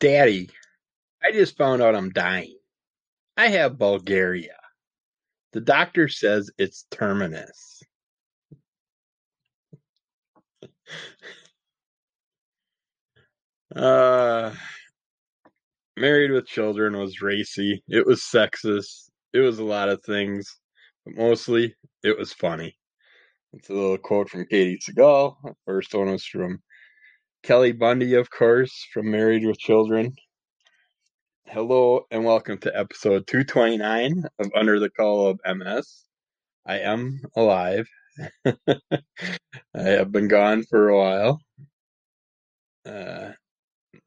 Daddy, I just found out I'm dying. I have Bulgaria. The doctor says it's terminus. uh, Married with Children was racy. It was sexist. It was a lot of things, but mostly it was funny. It's a little quote from Katey Sagal. The first one was from Kelly Bundy, of course, from Married with Children. Hello and welcome to episode 229 of Under the Call of MS. I am alive. I have been gone for a while. Uh,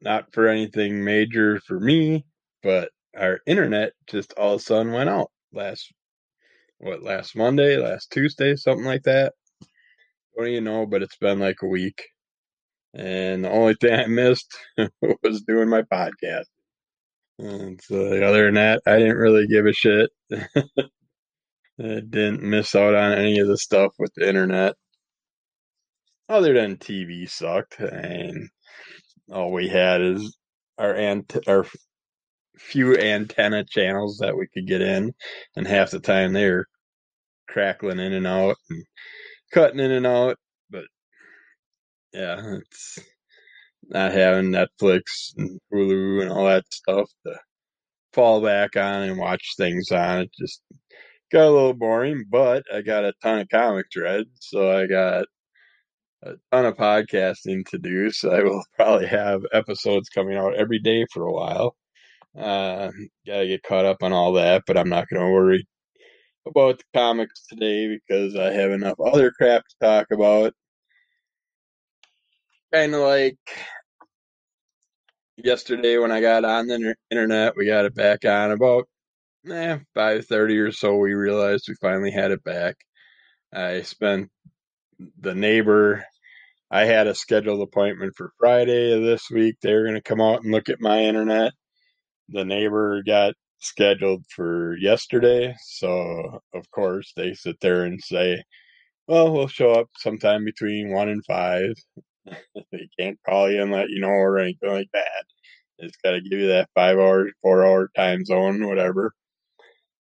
not for anything major for me, but our internet just all of a sudden went out last what last Monday, last Tuesday, something like that. What Don't even know, but it's been like a week. And the only thing I missed was doing my podcast. And so other than that, I didn't really give a shit. I didn't miss out on any of the stuff with the internet. Other than TV sucked, and all we had is our ant our few antenna channels that we could get in, and half the time they were crackling in and out and cutting in and out. Yeah, it's not having Netflix and Hulu and all that stuff to fall back on and watch things on. It just got a little boring, but I got a ton of comics read, so I got a ton of podcasting to do. So I will probably have episodes coming out every day for a while. Uh, gotta get caught up on all that, but I'm not gonna worry about the comics today because I have enough other crap to talk about. Kind of like yesterday when I got on the internet, we got it back on about eh, five thirty or so. We realized we finally had it back. I spent the neighbor. I had a scheduled appointment for Friday of this week. They were going to come out and look at my internet. The neighbor got scheduled for yesterday, so of course they sit there and say, "Well, we'll show up sometime between one and five. they can't call you and let you know or anything like that. It's got to give you that five hour, four hour time zone, whatever.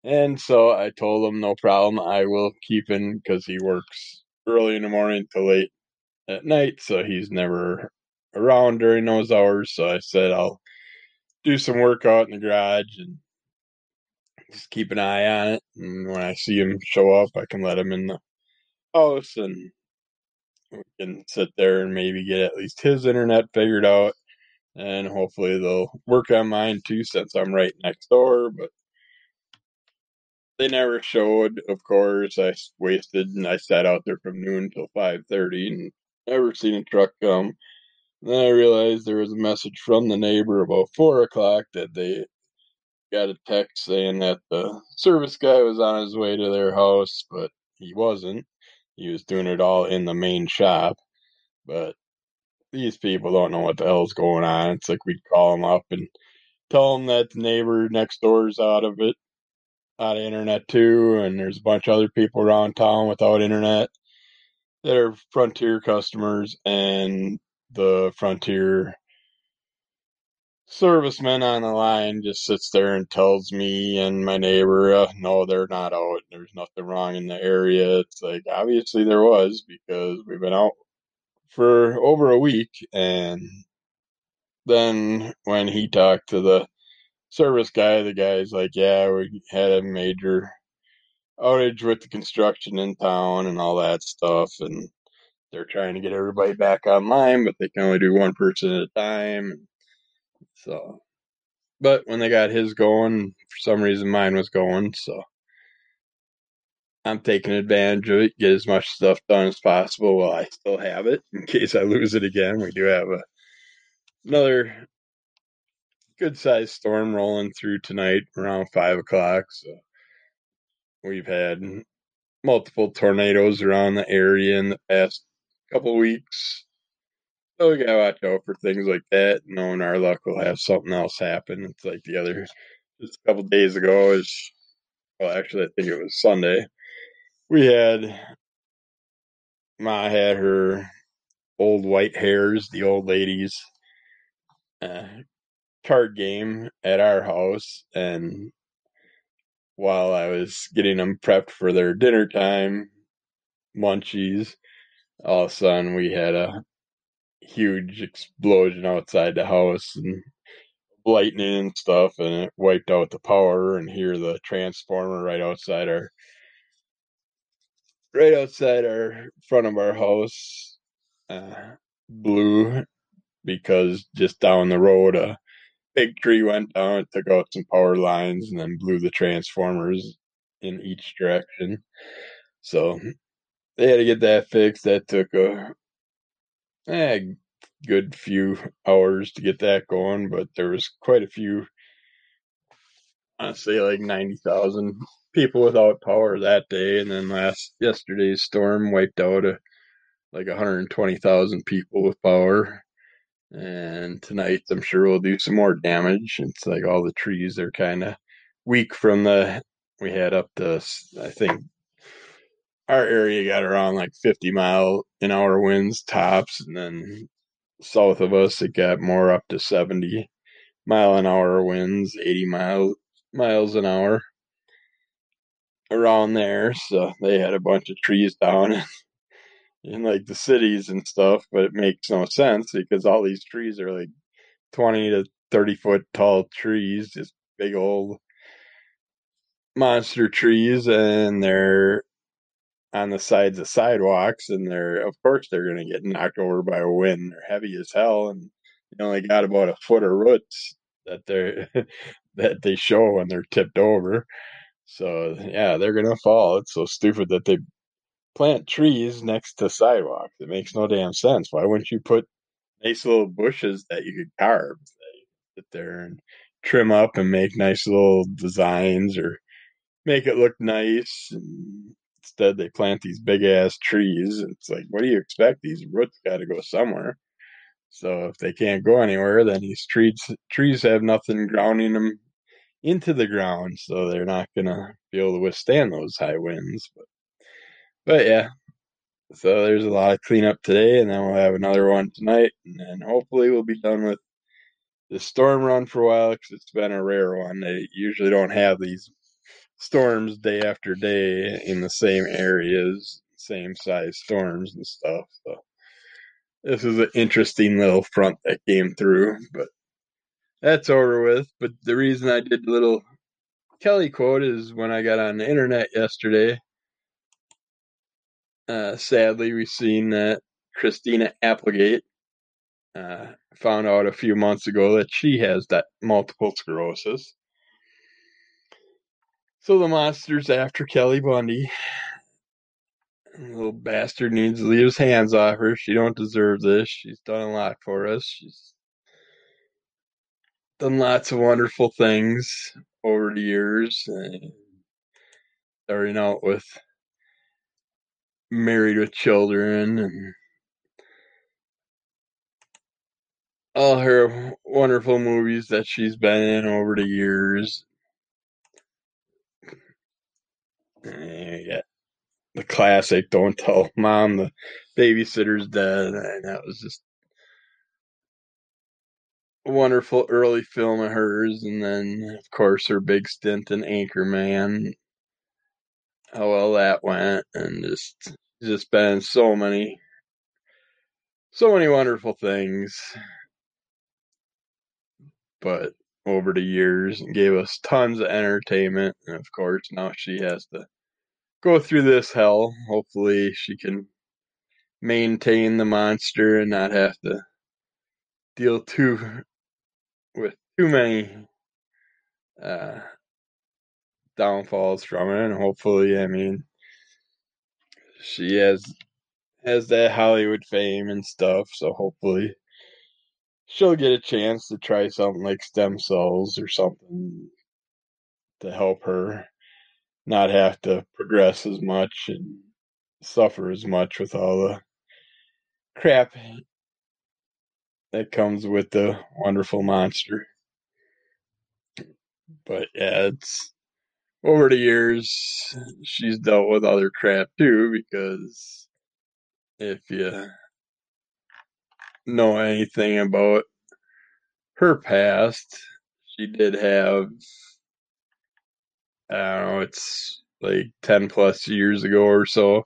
And so I told him, no problem. I will keep him because he works early in the morning to late at night. So he's never around during those hours. So I said, I'll do some work out in the garage and just keep an eye on it. And when I see him show up, I can let him in the house and we can sit there and maybe get at least his internet figured out. And hopefully they'll work on mine too since I'm right next door. But they never showed, of course. I wasted and I sat out there from noon till 5.30 and never seen a truck come. And then I realized there was a message from the neighbor about 4 o'clock that they got a text saying that the service guy was on his way to their house, but he wasn't. He was doing it all in the main shop. But these people don't know what the hell's going on. It's like we'd call them up and tell them that the neighbor next door's out of it, out of internet too, and there's a bunch of other people around town without internet that are Frontier customers, and the Frontier serviceman on the line just sits there and tells me and my neighbor, uh, no, they're not out. There's nothing wrong in the area. It's like, obviously there was because we've been out for over a week. And then when he talked to the service guy, the guy's like, yeah, we had a major outage with the construction in town and all that stuff. And they're trying to get everybody back online, but they can only do one person at a time. So, but when they got his going, for some reason mine was going. So I'm taking advantage of it, get as much stuff done as possible while I still have it in case I lose it again. We do have a another good sized storm rolling through tonight around five o'clock. So we've had multiple tornadoes around the area in the past couple weeks. We gotta watch out for things like that. Knowing our luck, we'll have something else happen. It's like the other, just a couple days ago is, well, actually, I think it was Sunday. We had, Ma had her old white hairs, the old ladies, uh, card game at our house, and while I was getting them prepped for their dinner time, munchies, all of a sudden we had a huge explosion outside the house and lightning and stuff, and it wiped out the power. And here, the transformer right outside our right outside our front of our house uh, blew because just down the road a big tree went down, it took out some power lines, and then blew the transformers in each direction. So they had to get that fixed. That took a eh, good few hours to get that going, but there was quite a few. I'd say like ninety thousand people without power that day, and then last yesterday's storm wiped out a, like one hundred twenty thousand people with power. And tonight, I'm sure we'll do some more damage. It's like all the trees are kind of weak from the. We had up to I think our area got around like 50 mile an hour winds tops, and then south of us it got more up to 70 mile an hour winds, 80 mile miles an hour around there. So they had a bunch of trees down in like the cities and stuff, but it makes no sense because all these trees are like 20 to 30 foot tall trees, just big old monster trees, and they're on the sides of sidewalks, and they're of course they're going to get knocked over by a wind. They're heavy as hell, and they only got about a foot of roots that they that they show when they're tipped over. So yeah, they're gonna fall. It's so stupid that they plant trees next to sidewalks. It makes no damn sense. Why wouldn't you put nice little bushes that you could carve that sit there and trim up and make nice little designs or make it look nice and instead they plant these big ass trees. It's like, what do you expect? These roots got to go somewhere. So if they can't go anywhere, then these trees trees have nothing grounding them into the ground, so they're not gonna be able to withstand those high winds. But but yeah, so there's a lot of cleanup today, and then we'll have another one tonight, and then hopefully we'll be done with the storm run for a while because it's been a rare one. They usually don't have these storms day after day in the same areas, same size storms and stuff. So this is an interesting little front that came through, but that's over with. But the reason I did a little Kelly quote is when I got on the internet yesterday. Uh, sadly, we've seen that Christina Applegate uh, found out a few months ago that she has that multiple sclerosis. So the monster's after Kelly Bundy. Little bastard needs to leave his hands off her. She don't deserve this. She's done a lot for us. She's done lots of wonderful things over the years. starting out with married with children and all her wonderful movies that she's been in over the years. Yeah, the classic "Don't Tell Mom the Babysitter's Dead," and that was just a wonderful early film of hers. And then, of course, her big stint in Anchorman. How well that went, and just just been so many, so many wonderful things. But over the years, gave us tons of entertainment, and of course, now she has to go through this hell. Hopefully, she can maintain the monster and not have to deal too with too many uh, downfalls from it. And hopefully, I mean, she has has that Hollywood fame and stuff. So hopefully, she'll get a chance to try something like stem cells or something to help her not have to progress as much and suffer as much with all the crap that comes with the wonderful monster. But yeah, it's over the years she's dealt with other crap too because if you know anything about her past, she did have, I don't know, it's like 10 plus years ago or so.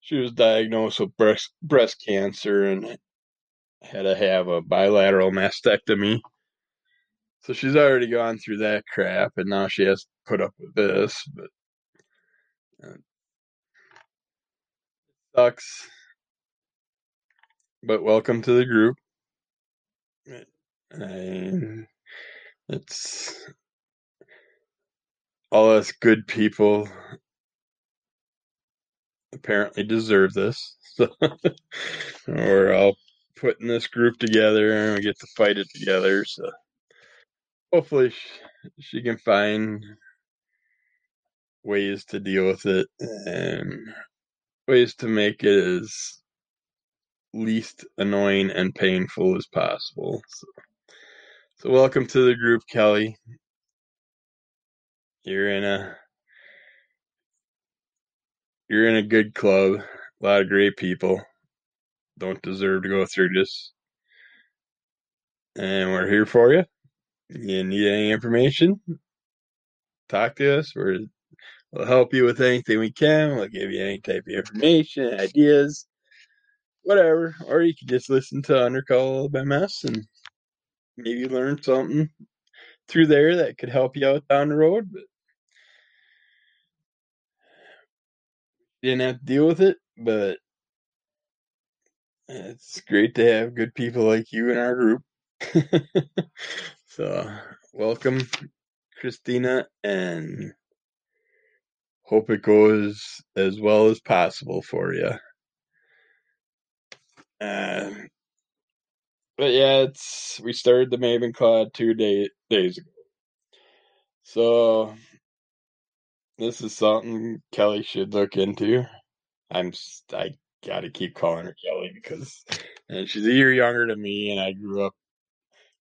She was diagnosed with breast, breast cancer and had to have a bilateral mastectomy. So she's already gone through that crap, and now she has to put up with this. But uh, sucks. But welcome to the group. I, it's all us good people apparently deserve this. So we're all putting this group together and we get to fight it together. So hopefully she, she can find ways to deal with it and ways to make it as least annoying and painful as possible. So, so welcome to the group, Kelly. You're in a you're in a good club. A lot of great people. Don't deserve to go through this. And we're here for you. You need any information? Talk to us. We're, we'll help you with anything we can. We'll give you any type of information, ideas, whatever. Or you can just listen to Undercall MS and maybe learn something through there that could help you out down the road. But didn't have to deal with it. But it's great to have good people like you in our group. so, welcome, Christina, and hope it goes as well as possible for you. Uh, but yeah, it's we started the Mavenclad two day, days ago. So this is something Kelly should look into. I'm I gotta keep calling her Kelly because and she's a year younger than me, and I grew up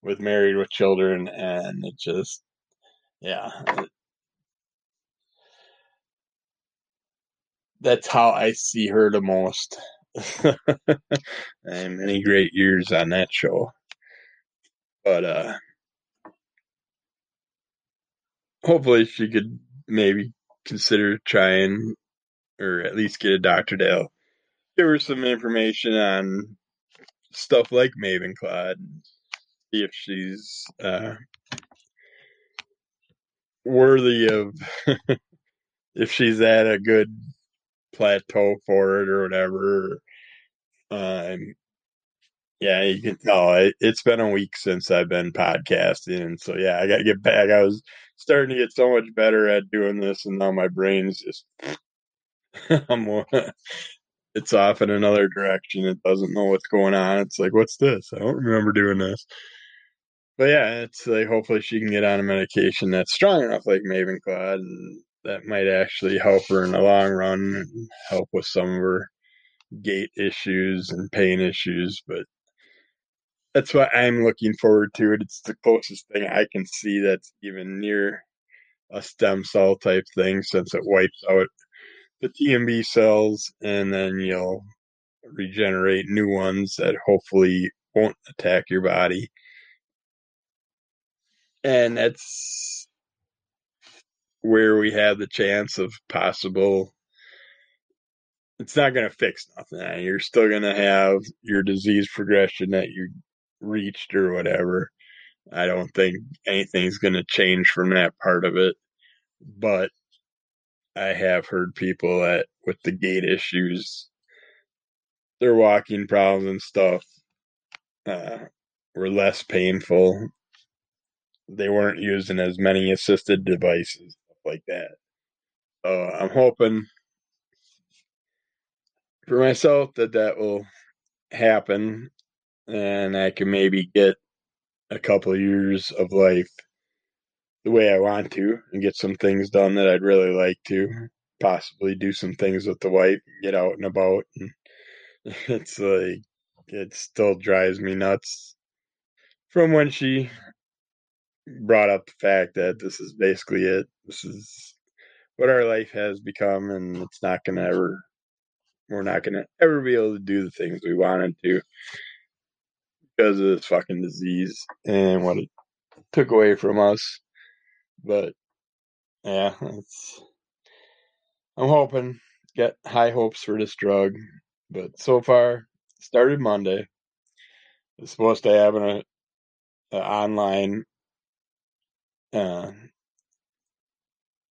with married with children, and it just yeah. That's how I see her the most. and many great years on that show. But uh hopefully she could maybe consider trying or at least get a doctor to give her some information on stuff like Maven Mavenclad. See if she's uh worthy of if she's at a good plateau for it or whatever. Um, yeah, you can tell it, has been a week since I've been podcasting, and so yeah, I got to get back. I was starting to get so much better at doing this, and now my brain's just I'm it's off in another direction. It doesn't know what's going on. It's like, what's this? I don't remember doing this. But yeah, it's like hopefully she can get on a medication that's strong enough, like Mavenclad, and that might actually help her in the long run and help with some of her gait issues and pain issues. But that's what I'm looking forward to. It's the closest thing I can see that's even near a stem cell type thing since it wipes out the T and B cells and then you'll regenerate new ones that hopefully won't attack your body. And that's where we have the chance of possible it's not going to fix nothing. You're still going to have your disease progression that you reached or whatever. I don't think anything's going to change from that part of it. But I have heard people that with the gait issues, their walking problems and stuff uh, were less painful. They weren't using as many assisted devices, like that. So I'm hoping for myself that that will happen and I can maybe get a couple of years of life the way I want to and get some things done that I'd really like to. Possibly do some things with the wife, get out and about. And it's like, it still drives me nuts from when she brought up the fact that this is basically it. This is what our life has become, and it's not going to ever, we're not going to ever be able to do the things we wanted to because of this fucking disease and what it took away from us. But yeah, it's I'm hoping get high hopes for this drug, but so far started Monday. It's supposed to have an, a online uh,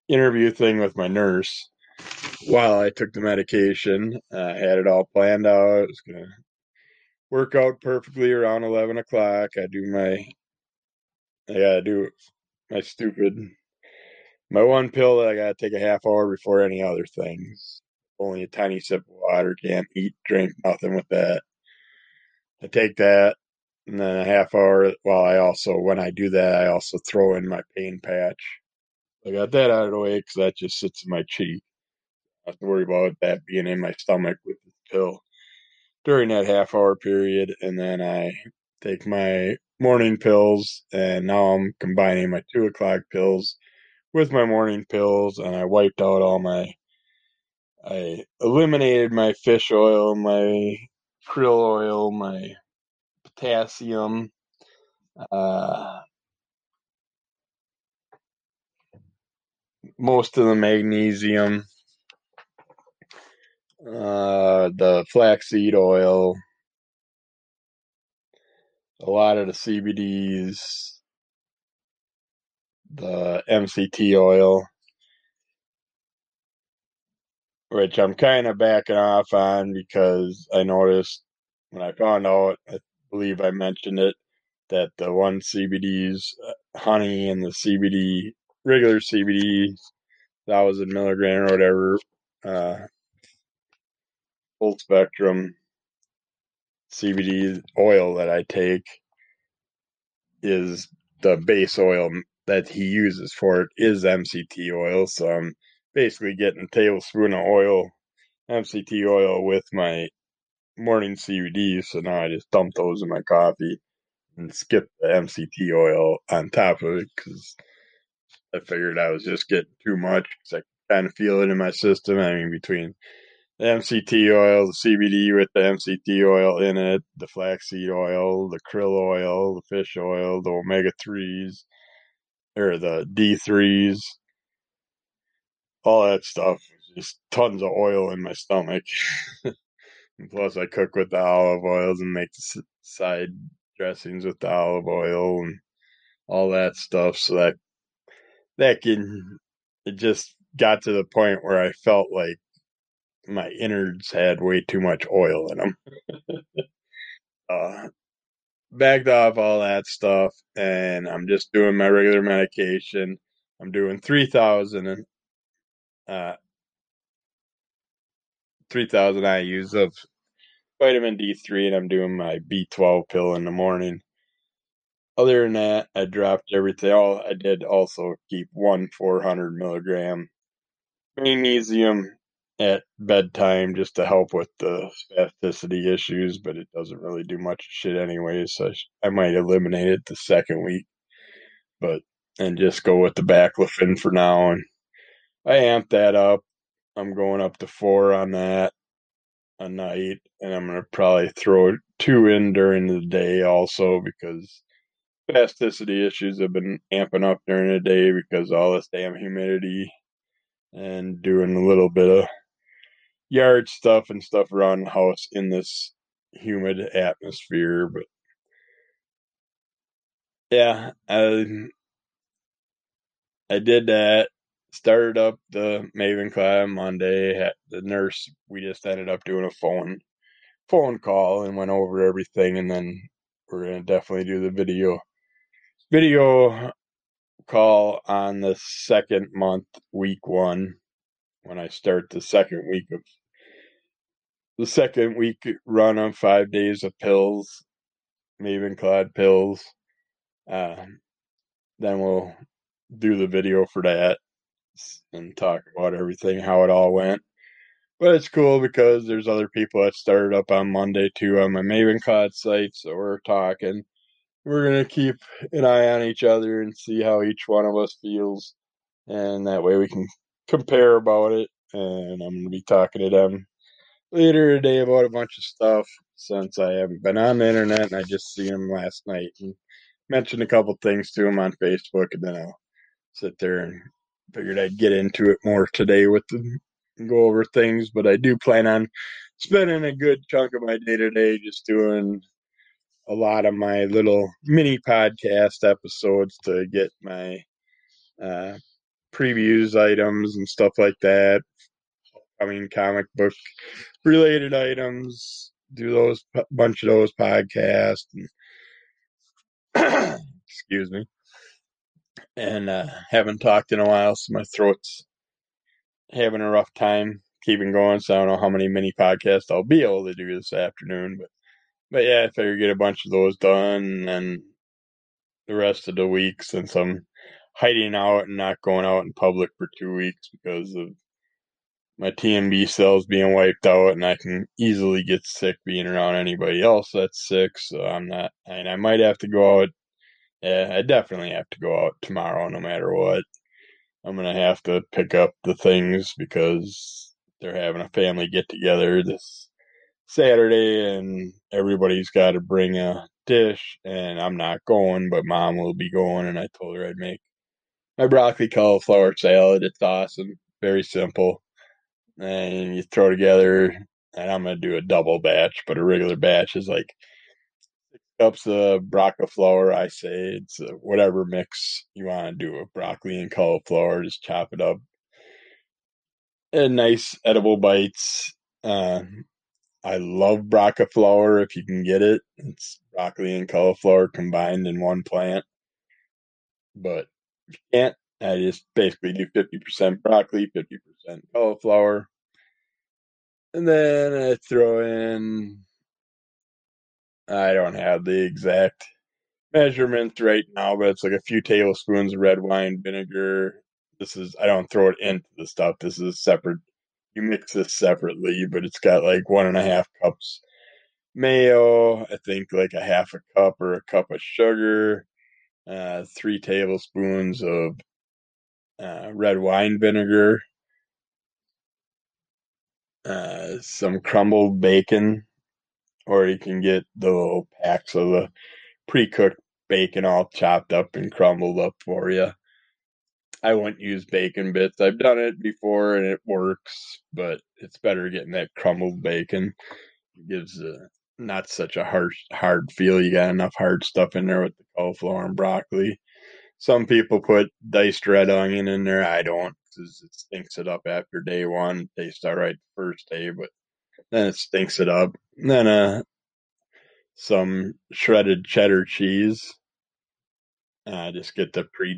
interview thing with my nurse while I took the medication. I had it all planned out. It was gonna work out perfectly around eleven o'clock. I do my I gotta do my stupid my one pill that I gotta take a half hour before any other things. Only a tiny sip of water, can't eat, drink, nothing with that. I take that and then a half hour while I also when I do that I also throw in my pain patch. I got that out of the way because that just sits in my cheek. I have to worry about that being in my stomach with the pill during that half hour period, and then I take my morning pills, and now I'm combining my two o'clock pills with my morning pills, and I wiped out all my. I eliminated my fish oil, my krill oil, my potassium, uh, most of the magnesium, uh, the flaxseed oil, a lot of the CBDs, the MCT oil, which I'm kind of backing off on because I noticed when I found out, I believe I mentioned it, that the one CBDs, uh, honey and the CBD, regular CBD, thousand milligram or whatever, uh, full spectrum CBD oil that I take is the base oil that he uses for it is MCT oil. So I'm basically getting a tablespoon of oil, MCT oil with my morning CBD. So now I just dump those in my coffee and skip the MCT oil on top of it because I figured I was just getting too much because I kind of feel it in my system. I mean, between MCT oil, the CBD with the MCT oil in it, the flaxseed oil, the krill oil, the fish oil, the omega 3s, or the D3s, all that stuff. Just tons of oil in my stomach. plus, I cook with the olive oils and make the side dressings with the olive oil and all that stuff. So that that can it just got to the point where I felt like my innards had way too much oil in them. uh, backed off all that stuff, and I'm just doing my regular medication. I'm doing three thousand uh, three thousand IU's of vitamin D3, and I'm doing my B12 pill in the morning. Other than that, I dropped everything. All I did also keep one 400 milligram magnesium at bedtime just to help with the spasticity issues, but it doesn't really do much shit anyway. So I, sh- I might eliminate it the second week, but and just go with the baclofen for now. And I amped that up. I'm going up to four on that a night, and I'm gonna probably throw two in during the day also because spasticity issues have been amping up during the day because all this damn humidity and doing a little bit of yard stuff and stuff around the house in this humid atmosphere. But yeah, I I did that. Started up the Mavenclad Monday. The nurse, we just ended up doing a phone phone call and went over everything, and then we're gonna definitely do the video video call on the second month, week one, when I start the second week of the second week run on five days of pills, Mavenclad pills. Uh, then we'll do the video for that and talk about everything, how it all went. But it's cool because there's other people that started up on Monday too on my Mavenclad site, so we're talking. We're gonna keep an eye on each other and see how each one of us feels, and that way we can compare about it. And I'm gonna be talking to them later today about a bunch of stuff. since I haven't been on the internet, and I just seen him last night and mentioned a couple things to him on Facebook, and then I'll sit there and figured I'd get into it more today with them, go over things. But I do plan on spending a good chunk of my day today just doing a lot of my little mini podcast episodes to get my uh, previews items and stuff like that. Mean, comic book related items. Do those bunch of those podcasts. And excuse me. And uh, haven't talked in a while, so my throat's having a rough time keeping going. So I don't know how many mini podcasts I'll be able to do this afternoon, but but yeah, I figure get a bunch of those done, and the rest of the week since I'm hiding out and not going out in public for two weeks because of my T and B cells being wiped out, and I can easily get sick being around anybody else that's sick. So I'm not, and I might have to go out. Yeah, I definitely have to go out tomorrow, no matter what. I'm gonna have to pick up the things because they're having a family get together this Saturday, and everybody's got to bring a dish, and I'm not going, but mom will be going, and I told her I'd make my broccoli cauliflower salad. It's awesome, very simple, and you throw together. And I'm gonna do a double batch, but a regular batch is like six cups of broccoli flour. I say it's whatever mix you want to do with broccoli and cauliflower. Just chop it up, and nice edible bites. Uh, I love broccoli flour if you can get it. It's broccoli and cauliflower combined in one plant. But if you can't, I just basically do 50% broccoli, 50% cauliflower. And then I throw in, I don't have the exact measurements right now, but it's like a few tablespoons of red wine vinegar. This is, I don't throw it into the stuff. This is separate you mix this separately, but it's got like one and a half cups mayo, I think like a half a cup or a cup of sugar, uh, three tablespoons of uh, red wine vinegar, uh, some crumbled bacon, or you can get the little packs of the pre cooked bacon all chopped up and crumbled up for you. I wouldn't use bacon bits. I've done it before and it works, but it's better getting that crumbled bacon. It gives a, not such a harsh, hard feel. You got enough hard stuff in there with the cauliflower and broccoli. Some people put diced red onion in there. I don't because it stinks it up after day one. It tastes all right the first day, but then it stinks it up. And then uh, some shredded cheddar cheese. Uh, just get the pre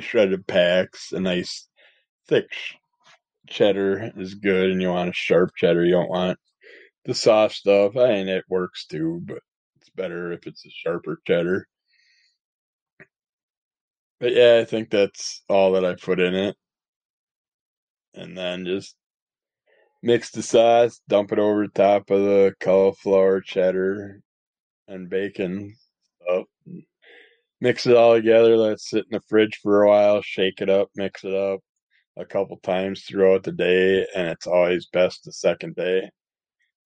shredded packs. A nice thick cheddar is good, and you want a sharp cheddar. You don't want the soft stuff. I mean, it works too, but it's better if it's a sharper cheddar. But yeah, I think that's all that I put in it. And then just mix the sauce, dump it over top of the cauliflower, cheddar, and bacon stuff mix it all together, let it sit in the fridge for a while, shake it up, mix it up a couple times throughout the day, and it's always best the second day.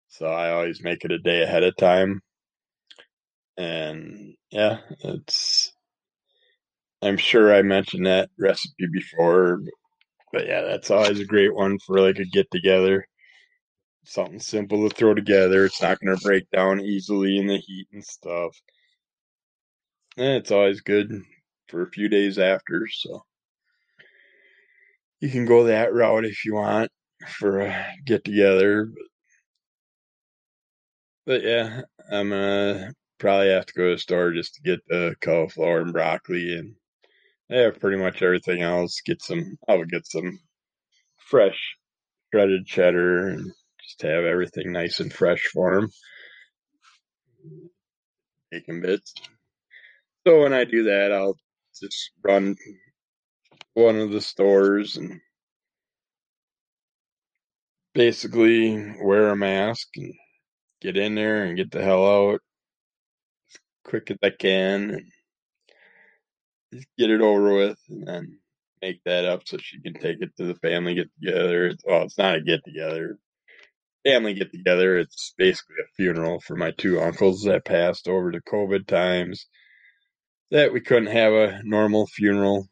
So I always make it a day ahead of time. And yeah, it's I'm sure I mentioned that recipe before, but, yeah, that's always a great one for like a get together. Something simple to throw together. It's not going to break down easily in the heat and stuff. Eh, it's always good for a few days after, so you can go that route if you want for a get together. But, but yeah, I'm gonna probably have to go to the store just to get the cauliflower and broccoli, and I have pretty much everything else. Get some, I'll get some fresh shredded cheddar and just have everything nice and fresh for them. Bacon bits. So when I do that, I'll just run one of the stores and basically wear a mask and get in there and get the hell out as quick as I can and just get it over with and then make that up so she can take it to the family get together. Well, it's not a get together. family get together. It's basically a funeral for my two uncles that passed over to COVID times. That we couldn't have a normal funeral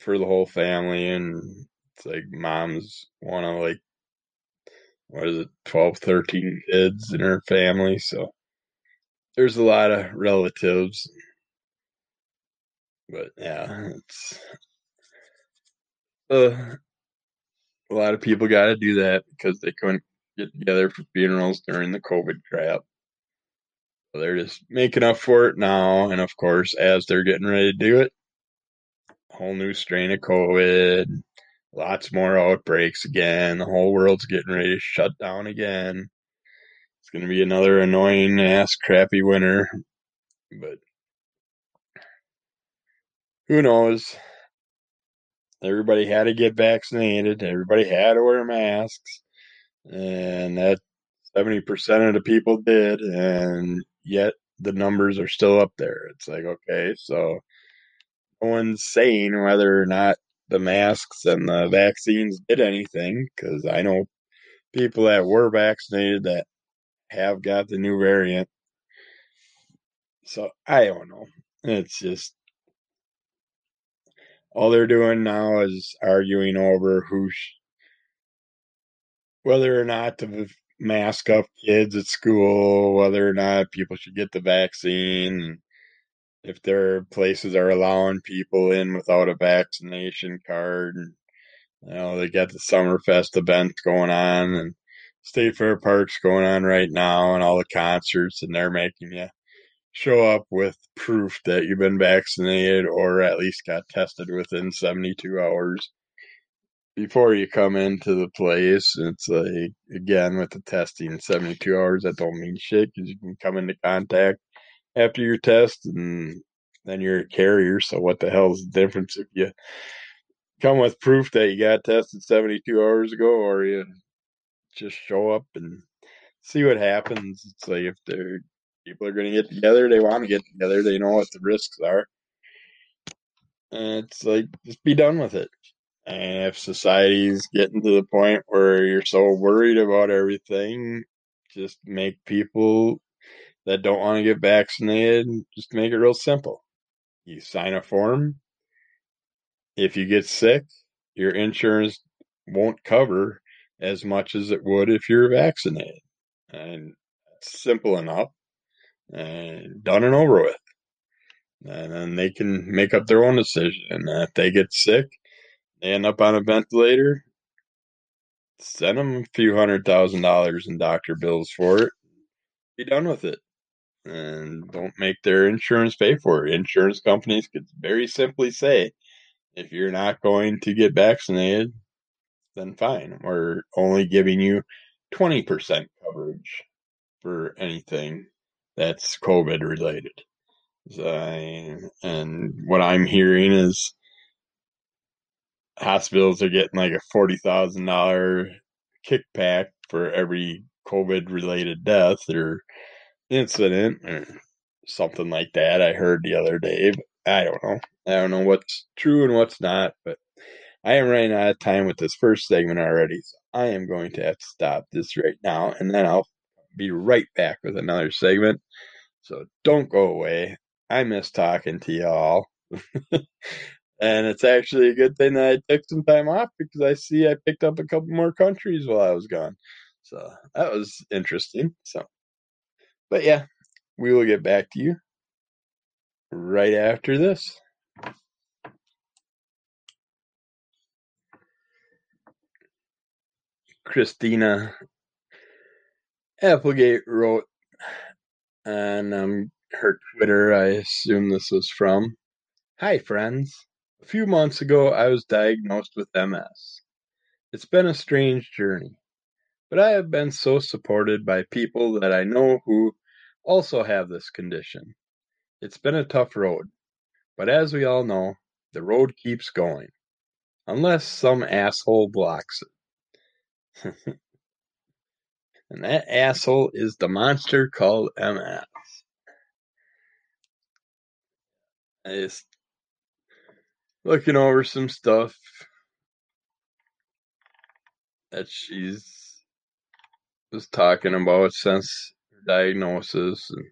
for the whole family, and it's like mom's one of like what is it, 12, 13 kids in her family, so there's a lot of relatives. But yeah, it's uh, a lot of people got to do that because they couldn't get together for funerals during the COVID crap. So they're just making up for it now, and of course, as they're getting ready to do it, a whole new strain of COVID, lots more outbreaks again. The whole world's getting ready to shut down again. It's going to be another annoying ass crappy winter, but who knows? Everybody had to get vaccinated. Everybody had to wear masks, and that seventy percent of the people did, and yet the numbers are still up there. It's like okay, so no one's saying whether or not the masks and the vaccines did anything because I know people that were vaccinated that have got the new variant. So I don't know. It's just all they're doing now is arguing over who, sh- whether or not to mask up kids at school, whether or not people should get the vaccine, if their places are allowing people in without a vaccination card. And, you know, they got the Summerfest event going on and State Fair Park's going on right now and all the concerts, and they're making you show up with proof that you've been vaccinated or at least got tested within 72 hours before you come into the place. It's like, again, with the testing, 72 hours, that don't mean shit because you can come into contact after your test and then you're a carrier. So, what the hell is the difference if you come with proof that you got tested 72 hours ago or you just show up and see what happens? It's like if they're people are going to get together. They want to get together. They know what the risks are. And it's like, just be done with it. And if society's getting to the point where you're so worried about everything, just make people that don't want to get vaccinated, just make it real simple. You sign a form. If you get sick, your insurance won't cover as much as it would if you're vaccinated. And it's simple enough and done and over with. And then they can make up their own decision. And if they get sick, they end up on a ventilator, send them a few hundred thousand dollars in doctor bills for it. Be done with it. And don't make their insurance pay for it. Insurance companies could very simply say, if you're not going to get vaccinated, then fine. We're only giving you 20% coverage for anything that's COVID related. So, and what I'm hearing is hospitals are getting like a forty thousand dollar kickback for every COVID related death or incident or something like that. I heard the other day. I don't know. I don't know what's true and what's not, but I am running out of time with this first segment already. So I am going to have to stop this right now and then I'll be right back with another segment. So don't go away. I miss talking to y'all. and it's actually a good thing that I took some time off because I see I picked up a couple more countries while I was gone. So that was interesting. So, but yeah, we will get back to you right after this. Christina Applegate wrote on um, her Twitter, I assume this was from. Hi, friends. A few months ago, I was diagnosed with MS. It's been a strange journey, but I have been so supported by people that I know who also have this condition. It's been a tough road, but as we all know, the road keeps going. Unless some asshole blocks it. and that asshole is the monster called MS. I just looking over some stuff that she's was talking about since her diagnosis and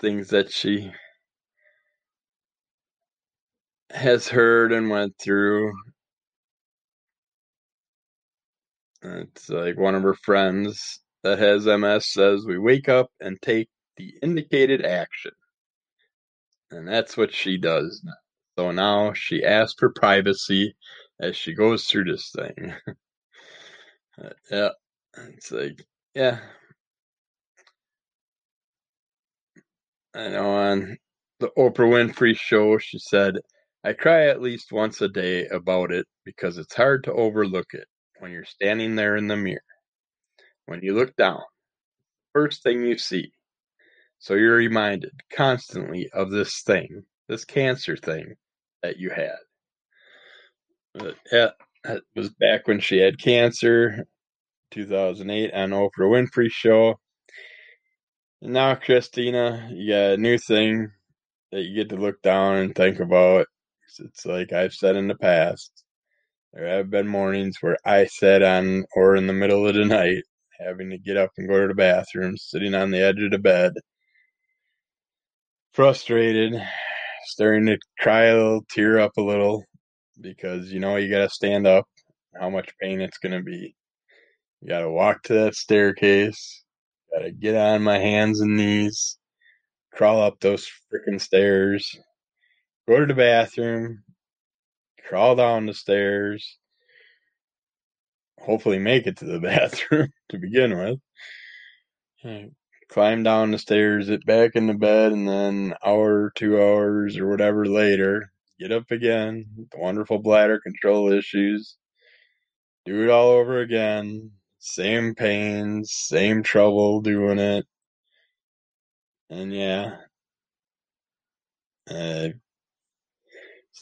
things that she has heard and went through. It's like one of her friends that has MS says we wake up and take the indicated action. And that's what she does. So now she asks for privacy as she goes through this thing. yeah. It's like, yeah. I know on the Oprah Winfrey show, she said, I cry at least once a day about it because it's hard to overlook it when you're standing there in the mirror. When you look down, first thing you see. So you're reminded constantly of this thing, this cancer thing that you had. But yeah, that was back when she had cancer, 2008 on Oprah Winfrey show. And now, Christina, you got a new thing that you get to look down and think about. It's like I've said in the past. There have been mornings where I sat on, or in the middle of the night, having to get up and go to the bathroom, sitting on the edge of the bed, frustrated, starting to cry a little, tear up a little, because you know you got to stand up, how much pain it's going to be. You got to walk to that staircase, got to get on my hands and knees, crawl up those freaking stairs, go to the bathroom, crawl down the stairs, hopefully make it to the bathroom to begin with. Climb down the stairs, get back in the bed, and then hour, two hours, or whatever later, get up again. The wonderful bladder control issues. Do it all over again. Same pains, same trouble doing it. And yeah, uh,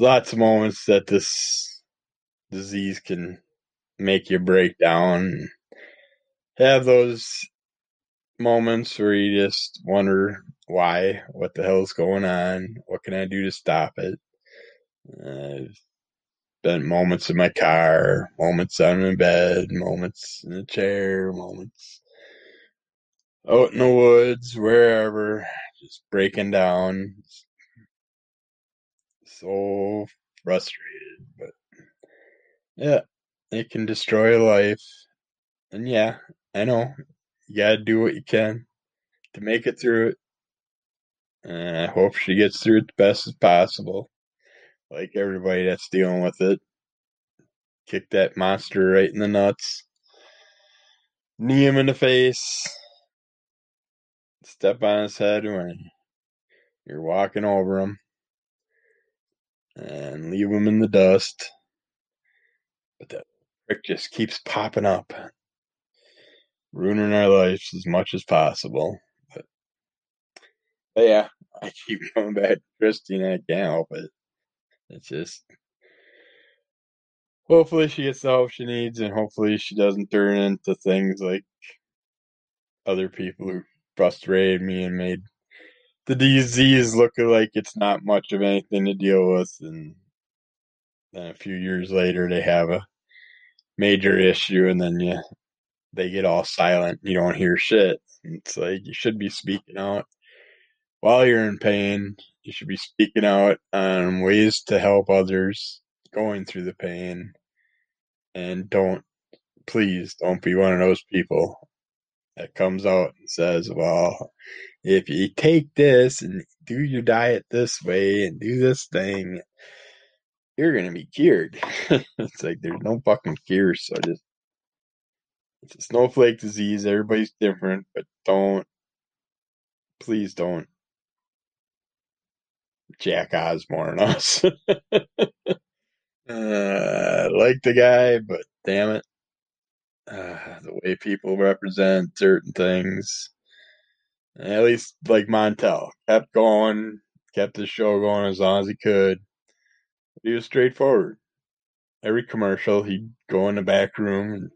lots of moments that this disease can make you break down. Have those moments where you just wonder why, what the hell's going on, what can I do to stop it. Uh, spent moments in my car, moments on my bed, moments in a chair, moments out in the woods, wherever, just breaking down. So frustrated, but yeah, it can destroy a life. And yeah, I know you gotta do what you can to make it through it. And I hope she gets through it the best as possible. Like everybody that's dealing with it. Kick that monster right in the nuts. Knee him in the face. Step on his head when you're walking over him. And leave them in the dust. But that prick just keeps popping up ruining our lives as much as possible. But, but yeah, I keep going back to Christina. I it. It's just hopefully she gets the help she needs, and hopefully she doesn't turn into things like other people who frustrated me and made the disease looking like it's not much of anything to deal with, and then a few years later they have a major issue, and then you they get all silent. You don't hear shit. It's like you should be speaking out while you're in pain. You should be speaking out on ways to help others going through the pain. And don't, please, don't be one of those people that comes out and says, well, if you take this and do your diet this way and do this thing, you're to be cured. it's like there's no fucking cure. So just it's a snowflake disease. Everybody's different, but don't, please don't Jack Osbourne us. uh, like the guy, but damn it. Uh, the way people represent certain things. At least like Montel kept going, kept the show going as long as he could. He was straightforward. Every commercial, he'd go in the back room and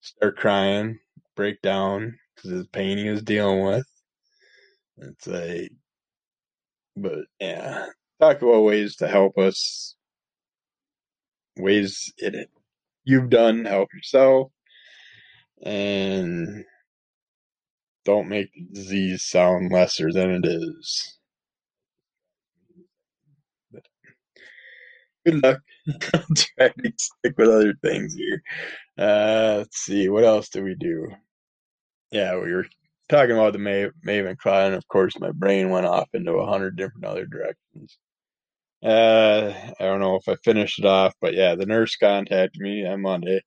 start crying, break down because his pain he was dealing with. It's like, but yeah, talk about ways to help us, ways it you've done help yourself, and don't make the disease sound lesser than it is. Good luck. I'll try to stick with other things here. Uh, let's see, what else do we do? Yeah, we were talking about the Ma- Mavenclad, and of course, my brain went off into a hundred different other directions. Uh, I don't know if I finished it off, but yeah, the nurse contacted me on Monday.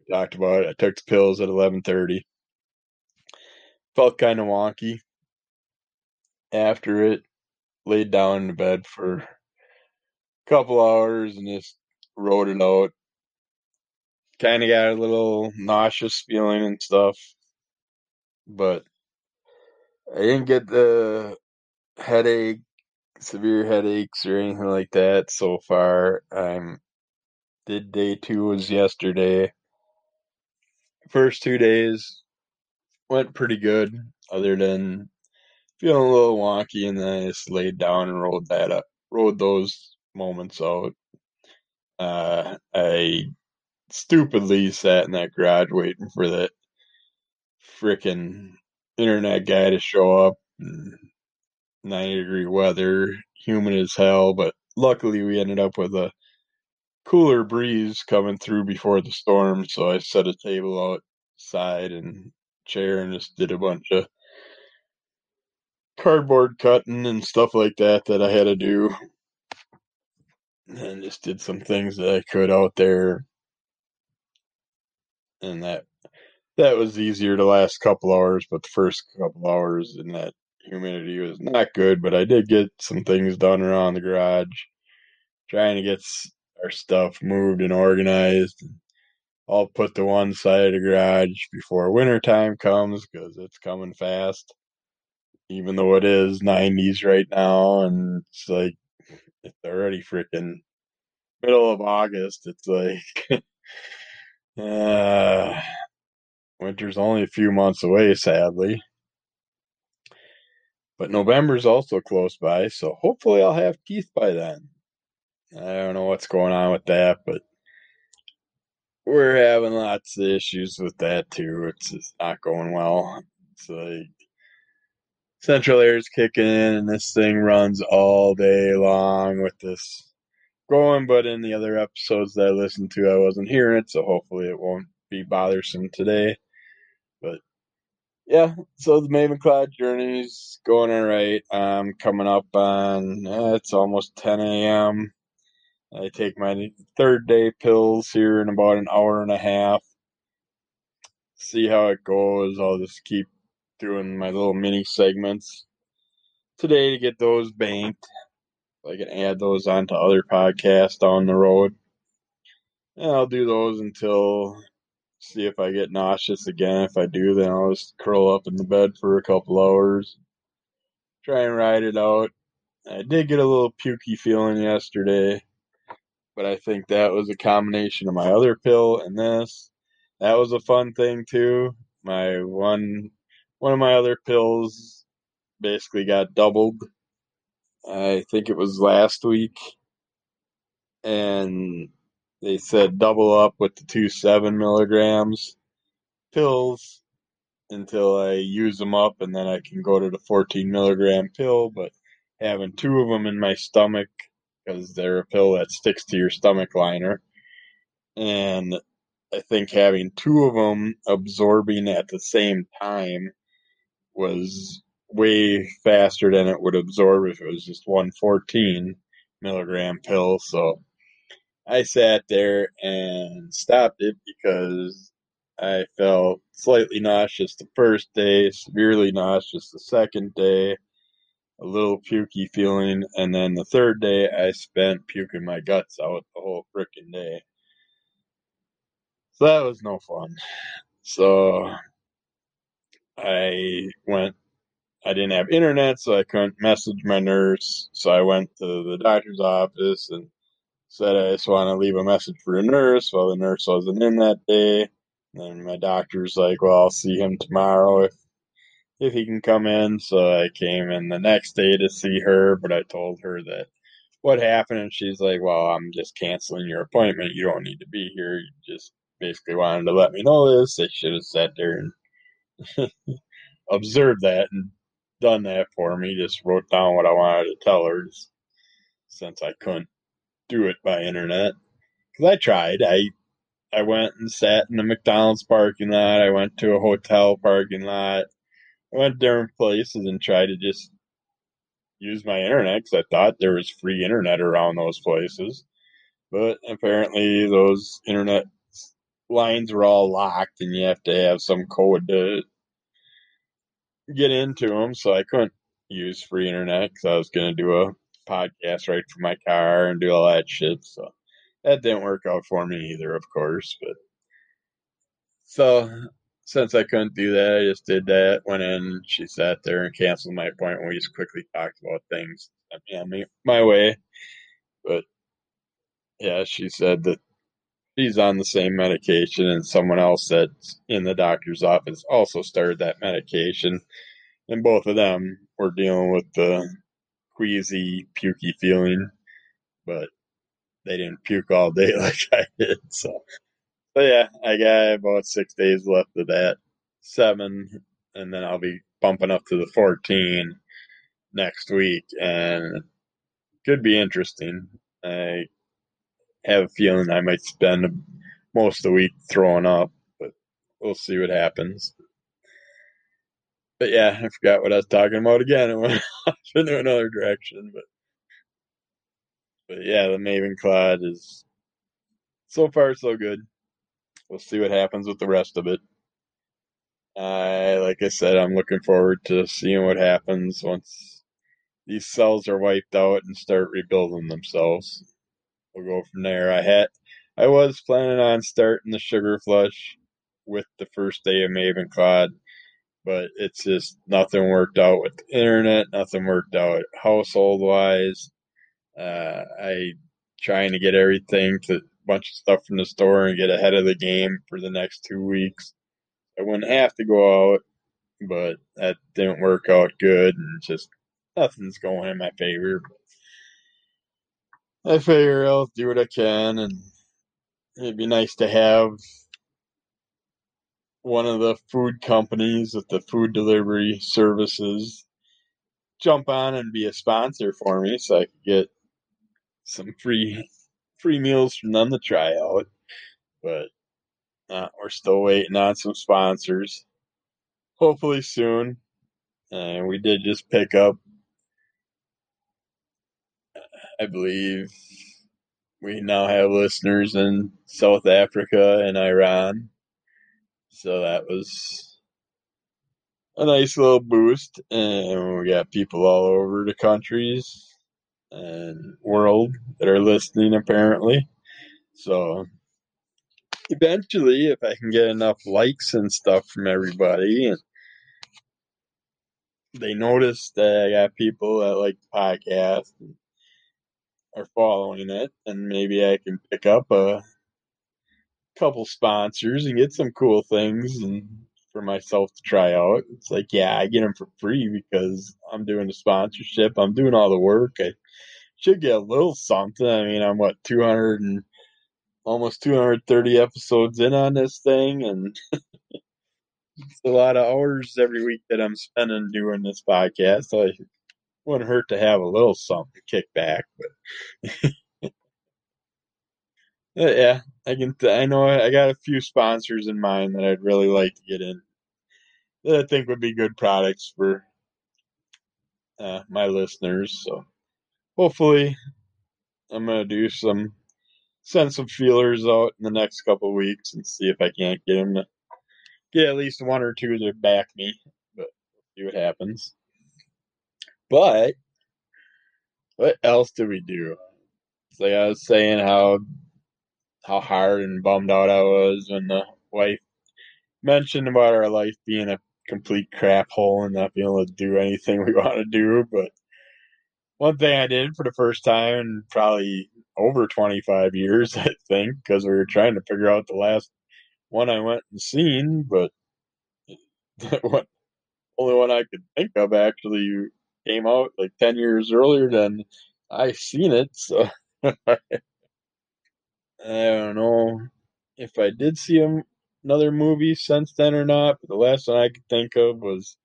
We talked about it. I took the pills at eleven thirty. Felt kind of wonky after it. Laid down in bed for a couple hours and just wrote it out. Kind of got a little nauseous feeling and stuff, but I didn't get the headache, severe headaches or anything like that so far. I'm did day two was yesterday. First two days went pretty good, other than feeling a little wonky, and then I just laid down and rolled that up, rolled those moments out. Uh, I stupidly sat in that garage waiting for that freaking internet guy to show up. 90 degree weather, humid as hell, but luckily we ended up with a cooler breeze coming through before the storm, so I set a table outside and chair and just did a bunch of cardboard cutting and stuff like that that I had to do. And just did some things that I could out there. And that that was easier the last couple hours, but the first couple hours in that humidity was not good, but I did get some things done around the garage. Trying to get our stuff moved and organized. I'll put to one side of the garage before winter time comes because it's coming fast. Even though it is 90s right now, and it's like it's already freaking middle of August. It's like uh, winter's only a few months away, sadly. But November's also close by, so hopefully I'll have teeth by then. I don't know what's going on with that, but we're having lots of issues with that too. It's just not going well. It's like central air is kicking in, and this thing runs all day long with this going. But in the other episodes that I listened to, I wasn't hearing it, so hopefully it won't be bothersome today. But yeah, so the Mavenclad journey's going all right. I'm coming up on eh, it's almost 10 a.m. I take my third day pills here in about an hour and a half. See how it goes. I'll just keep doing my little mini segments today to get those banked. I can add those onto other podcasts down the road. And I'll do those until see if I get nauseous again. If I do, then I'll just curl up in the bed for a couple hours. Try and ride it out. I did get a little pukey feeling yesterday but I think that was a combination of my other pill and this. That was a fun thing too. My one one of my other pills basically got doubled. I think it was last week. And they said double up with the two seven milligrams pills until I use them up and then I can go to the 14 milligram pill. But having two of them in my stomach because they're a pill that sticks to your stomach liner. And I think having two of them absorbing at the same time was way faster than it would absorb if it was just one 14 milligram pill. So I sat there and stopped it because I felt slightly nauseous the first day, severely nauseous the second day, a little pukey feeling, and then the third day I spent puking my guts out the whole freaking day. So that was no fun. So I went. I didn't have internet, so I couldn't message my nurse. So I went to the doctor's office and said I just want to leave a message for the nurse. Well, the nurse wasn't in that day. And my doctor's like, "Well, I'll see him tomorrow if if he can come in. So I came in the next day to see her, but I told her that what happened, and she's like, "Well, I'm just canceling your appointment. You don't need to be here. You just basically wanted to let me know this. They should have sat there and observed that and done that for me. Just wrote down what I wanted to tell her since I couldn't do it by internet. Because I tried. I I went and sat in the McDonald's parking lot. I went to a hotel parking lot. I went different places and tried to just use my internet because I thought there was free internet around those places. But apparently, those internet lines were all locked, and you have to have some code to get into them. So I couldn't use free internet because I was going to do a podcast right from my car and do all that shit. So that didn't work out for me either, of course. But so since I couldn't do that, I just did that. Went in, she sat there and canceled my appointment. We just quickly talked about things. I mean, my way. But yeah, she said that she's on the same medication, and someone else that's in the doctor's office also started that medication, and both of them were dealing with the queasy, pukey feeling, but they didn't puke all day like I did. So, but yeah, I got about six days left of that, seven, and then I'll be bumping up to the 14 next week, and could be interesting. I have a feeling I might spend most of the week throwing up, but we'll see what happens. But yeah, I forgot what I was talking about again. It went off into another direction, but but yeah, the Mavenclad is so far so good. We'll see what happens with the rest of it. Like I said, I'm looking forward to seeing what happens once these cells are wiped out and start rebuilding themselves. We'll go from there. I had I was planning on starting the sugar flush with the first day of Maven Mavenclad, but it's just nothing worked out with the internet, nothing worked out household wise. Uh, I trying to get everything to bunch of stuff from the store and get ahead of the game for the next two weeks. I wouldn't have to go out, but that didn't work out good, and just nothing's going in my favor. I figure I'll do what I can, and it'd be nice to have one of the food companies with the food delivery services jump on and be a sponsor for me so I could get some free free meals from them to try out. But uh, we're still waiting on some sponsors. Hopefully soon. And we did just pick up, I believe, we now have listeners in South Africa and Iran. So that was a nice little boost. And we got people all over the countries and world that are listening, apparently. So eventually, if I can get enough likes and stuff from everybody, and they notice that I got people that like the podcast and are following it, and maybe I can pick up a couple sponsors and get some cool things and for myself to try out. It's like, yeah, I get them for free because I'm doing the sponsorship. I'm doing all the work. I should get a little something. I mean, I'm what 200 and almost 230 episodes in on this thing, and it's a lot of hours every week that I'm spending doing this podcast. So it wouldn't hurt to have a little something to kick back, but. yeah, I can. I know I got a few sponsors in mind that I'd really like to get in. That I think would be good products for uh, my listeners. So hopefully, I'm gonna do some send some feelers out in the next couple weeks and see if I can't get them to get at least one or two to back me. But see what happens. But what else did we do? Like I was saying how how hard and bummed out I was when the wife mentioned about our life being a complete crap hole and not being able to do anything we want to do. But one thing I did for the first time in probably over 25 years, I think, because we were trying to figure out the last one I went and seen, but the only one I could think of actually came out like 10 years earlier than I seen it. So I don't know. if I did see him another movie since then or not, but the last one I could think of was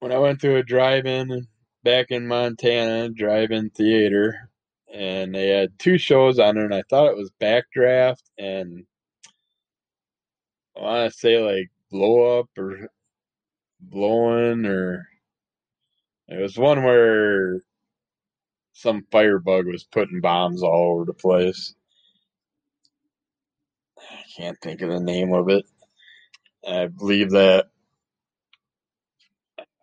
when I went to a drive-in back in Montana, drive-in theater, and they had two shows on there, and I thought it was Backdraft and I want to say like Blow Up or Blowing or it was one where some firebug was putting bombs all over the place. Can't think of the name of it. I believe that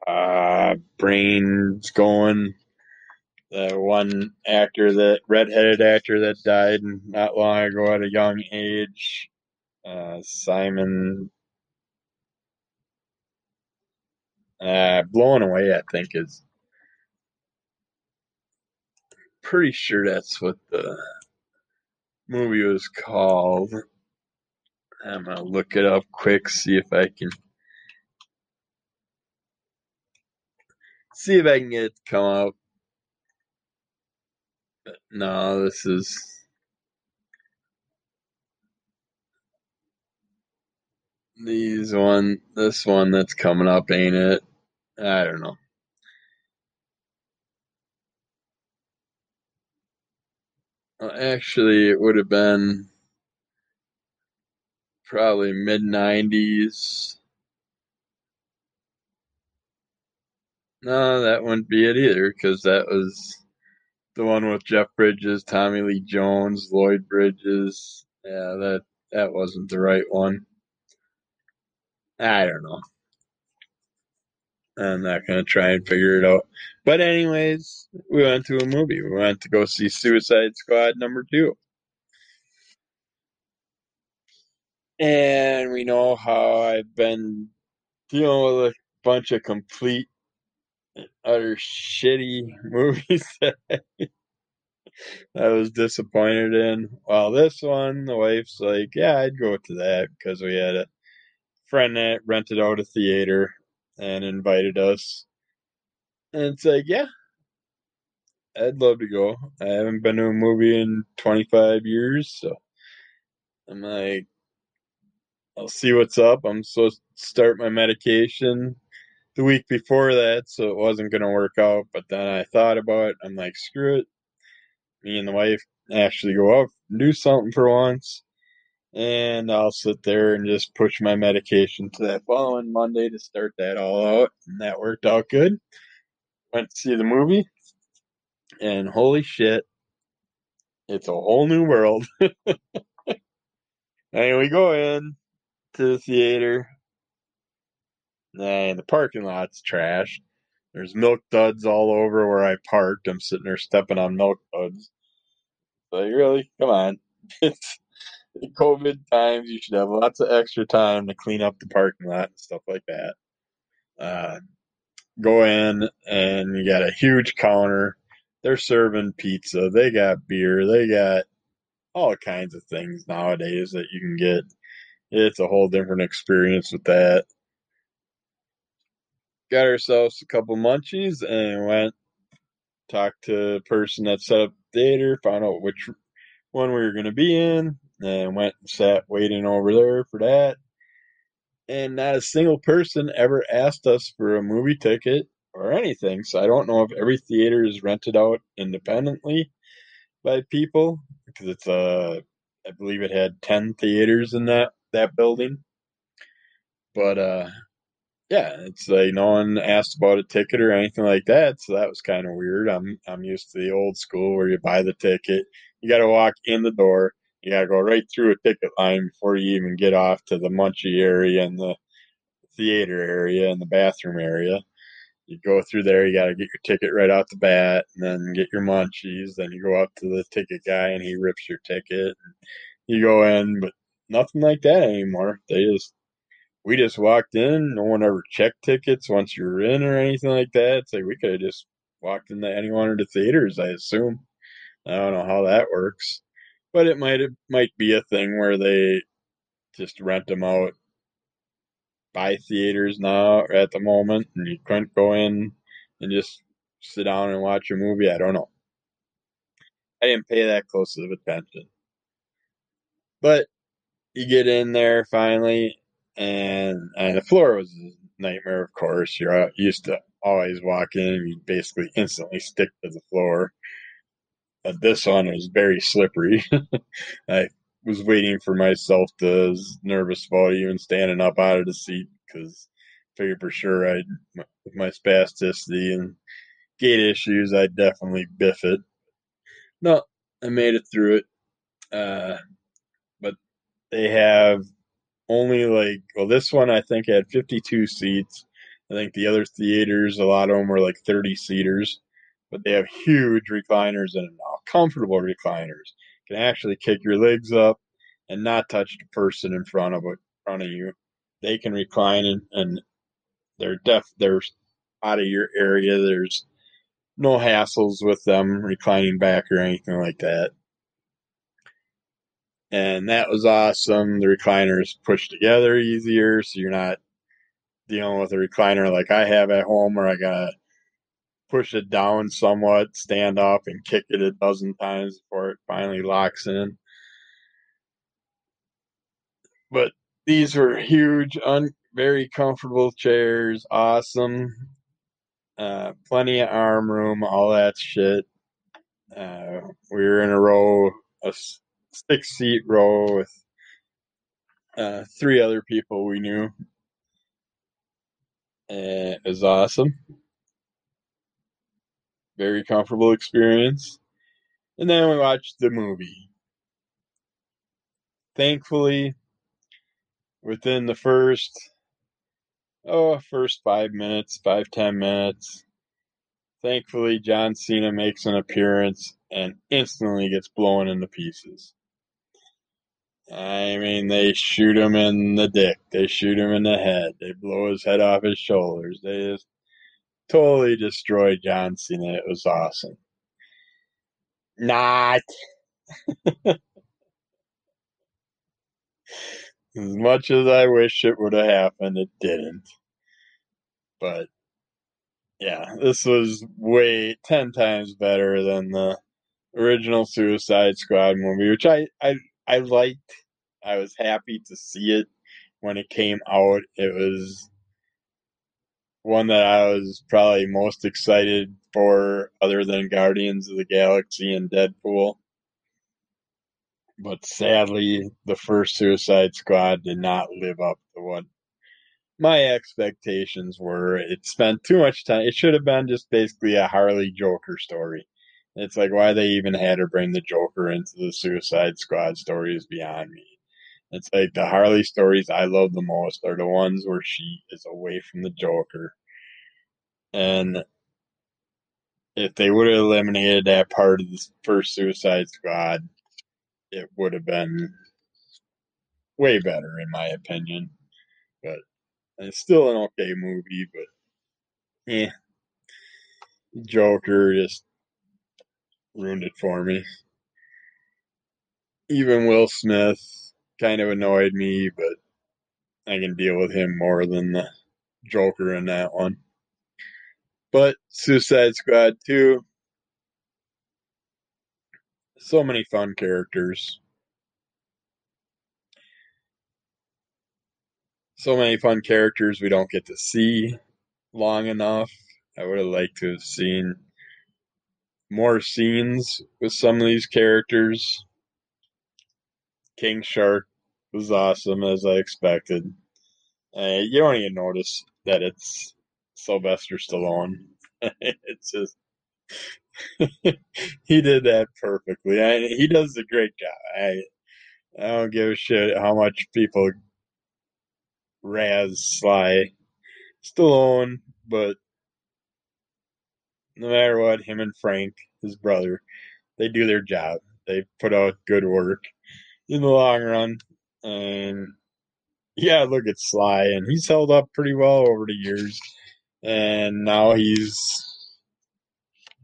uh, brain's going. The one actor, that redheaded actor that died not long ago at a young age, uh, Simon. Uh, Blown Away, I think, is pretty sure that's what the movie was called. I'm gonna look it up quick, see if I can see if I can get it to come up. No, this is these one this one that's coming up, ain't it? I don't know. Actually, it would have been probably mid '90s. No, that wouldn't be it either, because that was the one with Jeff Bridges, Tommy Lee Jones, Lloyd Bridges. Yeah, that that wasn't the right one. I don't know. I'm not gonna try and figure it out. But anyways, we went to a movie. We went to go see Suicide Squad number two. And we know how I've been dealing with a bunch of complete utter shitty movies that I was disappointed in. Well, this one, the wife's like, yeah, I'd go to that because we had a friend that rented out a theater and invited us. And it's like, yeah, I'd love to go. I haven't been to a movie in 25 years, so I'm like, I'll see what's up. I'm supposed to start my medication the week before that, so it wasn't going to work out. But then I thought about it. I'm like, screw it. Me and the wife actually go out and do something for once. And I'll sit there and just push my medication to that following Monday to start that all out. And that worked out good. Went to see the movie. And holy shit, it's a whole new world. and we go in to the theater. And the parking lot's trash. There's milk duds all over where I parked. I'm sitting there stepping on milk duds. Like, really? Come on. It's COVID times. You should have lots of extra time to clean up the parking lot and stuff like that. Uh, go in and you got a huge counter. They're serving pizza. They got beer. They got all kinds of things nowadays that you can get. It's a whole different experience with that got ourselves a couple munchies and went talked to the person that set up the theater, found out which one we were going to be in, and went and sat waiting over there for that. And not a single person ever asked us for a movie ticket or anything. So I don't know if every theater is rented out independently by people because it's a, uh, I believe it had ten theaters in that that building. But uh, yeah, it's like no one asked about a ticket or anything like that, so that was kind of weird. I'm I'm used to the old school where you buy the ticket, you got to walk in the door, you got to go right through a ticket line before you even get off to the munchie area and the theater area and the bathroom area. You go through there, you got to get your ticket right out the bat, and then get your munchies. Then you go up to the ticket guy, and he rips your ticket. And you go in, but nothing like that anymore. They just we just walked in. No one ever checked tickets once you were in or anything like that. It's like we could have just walked into any one of the theaters, I assume. I don't know how that works, but it might it might be a thing where they just rent them out by theaters now at the moment, and you couldn't go in and just sit down and watch a movie. I don't know. I didn't pay that close of attention. But you get in there finally, and and the floor was a nightmare. Of course, you're used to always walk in, you basically instantly stick to the floor. But this one was very slippery. I was waiting for myself to nervous about even standing up out of the seat because I figured for sure I'd with my spasticity and gait issues I'd definitely biff it. No, I made it through it. Uh, they have only like well this one I think had 52 seats. I think the other theaters a lot of them were like 30 seaters, but they have huge recliners and comfortable recliners. Can actually kick your legs up and not touch the person in front of it, front of you. They can recline and, and they're deaf. They're out of your area. There's no hassles with them reclining back or anything like that. And that was awesome. The recliners pushed together easier, so you're not dealing with a recliner like I have at home where I gotta push it down somewhat, stand up, and kick it a dozen times before it finally locks in. But these were huge, un- very comfortable chairs, awesome. Uh, plenty of arm room, all that shit. Uh, we were in a row, six seat row with uh, three other people we knew. And it was awesome. Very comfortable experience. And then we watched the movie. Thankfully, within the first oh first five minutes, five ten minutes, thankfully John Cena makes an appearance and instantly gets blown into pieces. I mean, they shoot him in the dick. They shoot him in the head. They blow his head off his shoulders. They just totally destroy John Cena. It was awesome. Not. as much as I wish it would have happened, it didn't. But yeah, this was way 10 times better than the original Suicide Squad movie, which I, I, I liked. I was happy to see it when it came out. It was one that I was probably most excited for, other than Guardians of the Galaxy and Deadpool. But sadly, the first Suicide Squad did not live up to what my expectations were. It spent too much time. It should have been just basically a Harley Joker story. It's like why they even had to bring the Joker into the Suicide Squad story is beyond me. It's like the Harley stories I love the most are the ones where she is away from the Joker. And if they would have eliminated that part of the first Suicide Squad, it would have been way better, in my opinion. But it's still an okay movie, but yeah. Joker just ruined it for me. Even Will Smith kind of annoyed me, but I can deal with him more than the Joker in that one. But Suicide Squad 2, so many fun characters. So many fun characters we don't get to see long enough. I would have liked to have seen more scenes with some of these characters. King Shark was awesome as I expected. Uh, you don't even notice that it's Sylvester Stallone. it's just he did that perfectly. I, he does a great job. I I don't give a shit how much people razz Sly Stallone, but no matter what, him and Frank, his brother, they do their job. They put out good work in the long run. And yeah, look at Sly, and he's held up pretty well over the years. And now he's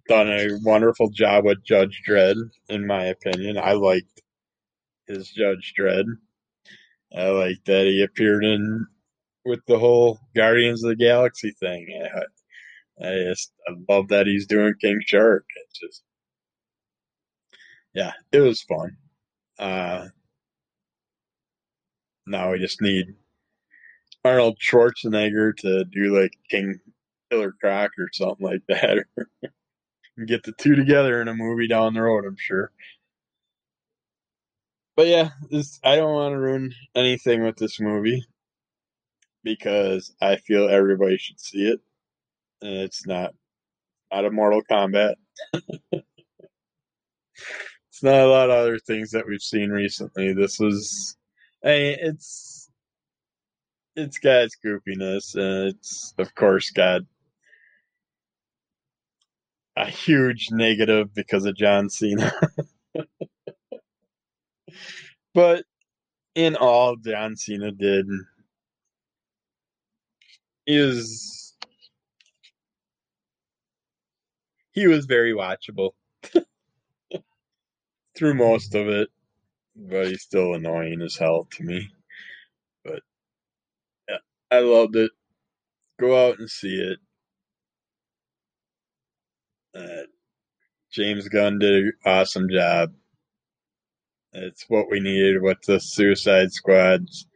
done a wonderful job with Judge Dredd, in my opinion. I liked his Judge Dredd. I like that he appeared in with the whole Guardians of the Galaxy thing. I, just I love that he's doing King Shark. It's just yeah, it was fun. Uh, now we just need Arnold Schwarzenegger to do like King Killer Croc or something like that. Get the two together in a movie down the road, I'm sure. But yeah, this I don't want to ruin anything with this movie because I feel everybody should see it. It's not not a Mortal Kombat. it's not a lot of other things that we've seen recently. This was I it's it's got its goofiness and it's of course got a huge negative because of John Cena. but in all John Cena did is he was very watchable through most of it, but he's still annoying as hell to me. But yeah, I loved it. Go out and see it. Uh, James Gunn did an awesome job. It's what we needed. What the Suicide Squad's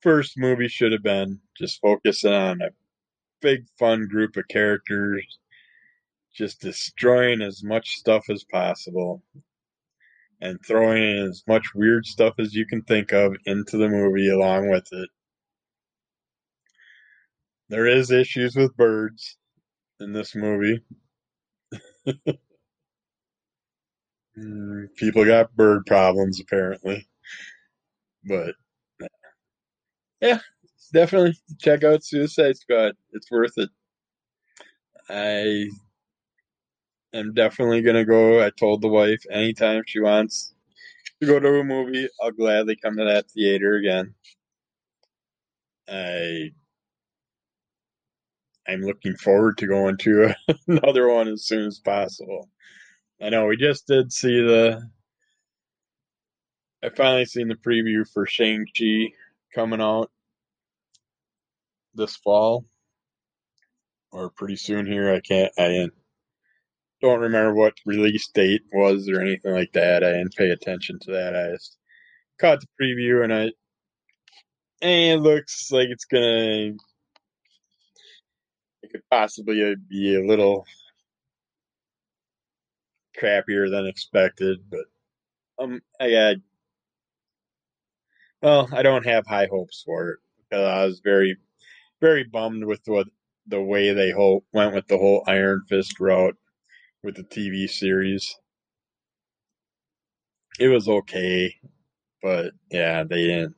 first movie should have been. Just focusing on a big, fun group of characters, just destroying as much stuff as possible, and throwing in as much weird stuff as you can think of into the movie along with it. There is issues with birds in this movie. People got bird problems apparently. But yeah, definitely check out Suicide Squad. It's worth it. I am definitely gonna go. I told the wife anytime she wants to go to a movie, I'll gladly come to that theater again. I I'm looking forward to going to another one as soon as possible. I know we just did see the. I finally seen the preview for Shang Chi coming out this fall or pretty soon here. I can't. I don't remember what release date was or anything like that. I didn't pay attention to that. I just caught the preview and I. And it looks like it's gonna. It could possibly be a little crappier than expected, but um, I got. Well, I don't have high hopes for it because I was very, very bummed with what the way they hope went with the whole Iron Fist route with the TV series. It was okay, but yeah, they didn't.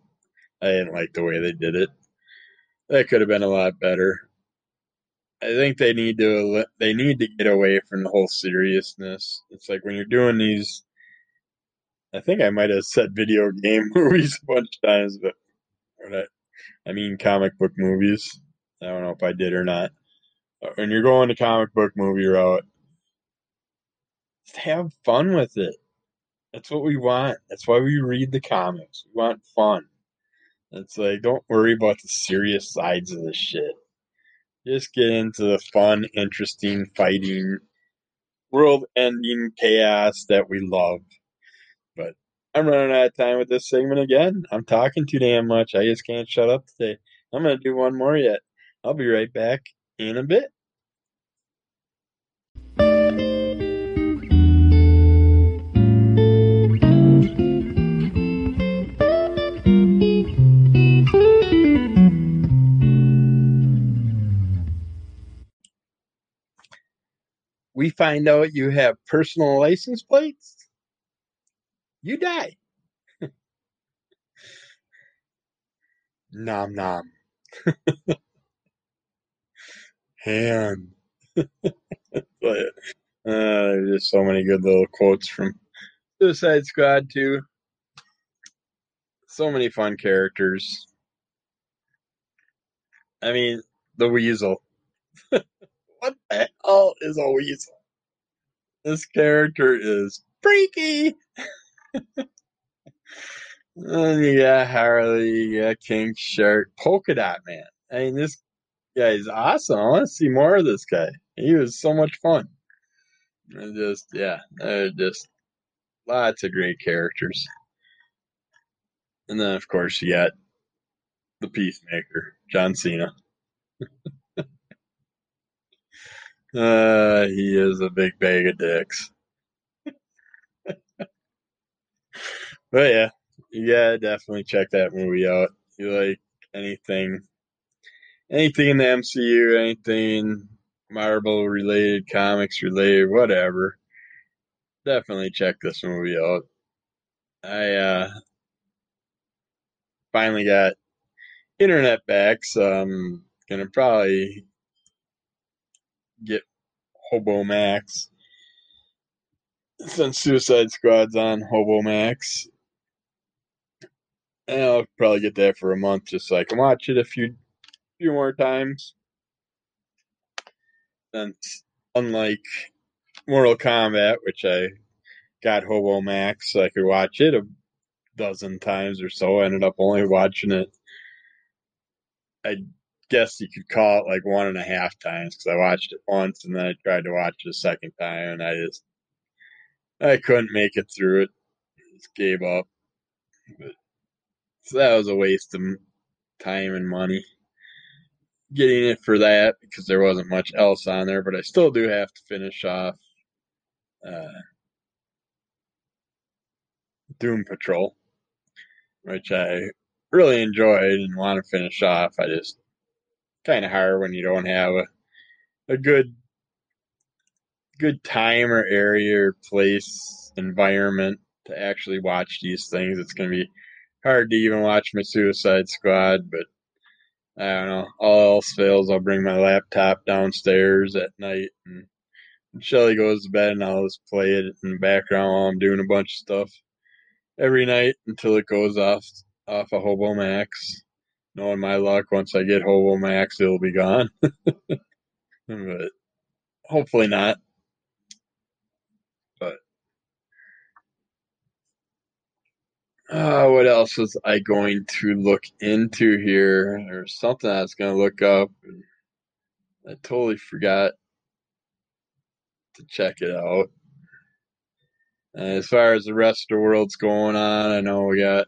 I didn't like the way they did it. That could have been a lot better. I think they need to they need to get away from the whole seriousness. It's like when you're doing these. I think I might have said video game movies a bunch of times, but I, I mean comic book movies. I don't know if I did or not. When you're going to comic book movie route, have fun with it. That's what we want. That's why we read the comics. We want fun. It's like don't worry about the serious sides of the shit just get into the fun, interesting, fighting, world ending chaos that we love. But I'm running out of time with this segment again. I'm talking too damn much. I just can't shut up today. I'm going to do one more yet. I'll be right back in a bit. We find out you have personal license plates, you die. nom nom. Hand. but uh, there's so many good little quotes from Suicide Squad too. So many fun characters. I mean, the Weasel. What the hell is a weasel? This character is freaky. and you got Harley, you got King Shark, Polka Dot Man. I mean, this guy is awesome. I want to see more of this guy. He was so much fun. And just, yeah, just lots of great characters. And then, of course, you got the Peacemaker, John Cena. uh, he is a big bag of dicks. but yeah, yeah, definitely check that movie out. You like anything, anything in the MCU, anything Marvel related, comics related, whatever. Definitely check this movie out. I uh, finally got internet back, so I'm gonna probably get Hobo Max since Suicide Squad's on Hobo Max. And I'll probably get that for a month just so I can watch it a few few more times. Since unlike Mortal Kombat, which I got Hobo Max so I could watch it a dozen times or so, I ended up only watching it I guess you could call it like one and a half times because I watched it once and then I tried to watch it a second time and I just I couldn't make it through it. Just gave up. But, so that was a waste of time and money getting it for that because there wasn't much else on there. But I still do have to finish off uh, Doom Patrol, which I really enjoyed and want to finish off. I just kind of hard when you don't have a a good good time or area or place environment to actually watch these things. It's going to be hard to even watch my Suicide Squad, but I don't know. All else fails, I'll bring my laptop downstairs at night and Shelly goes to bed and I'll just play it in the background while I'm doing a bunch of stuff every night until it goes off off of Hobo Max. Knowing my luck, once I get Hobo Max, it'll be gone. but hopefully not. But uh, what else was I going to look into here? There's something I was going to look up. I totally forgot to check it out. as far as the rest of the world's going on, I know we got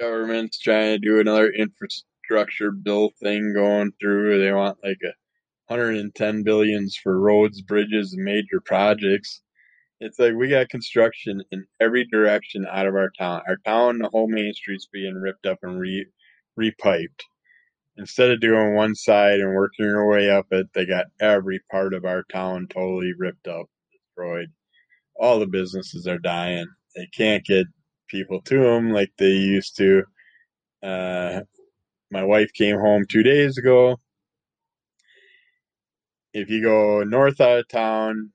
government's trying to do another infrastructure bill thing going through. They want like a 110 billions for roads, bridges, and major projects. It's like we got construction in every direction out of our town. Our town, the whole main street's being ripped up and re repiped. Instead of doing one side and working your way up it, they got every part of our town totally ripped up, destroyed. All the businesses are dying. They can't get people to them like they used to. Uh, my wife came home two days ago. If you go north out of town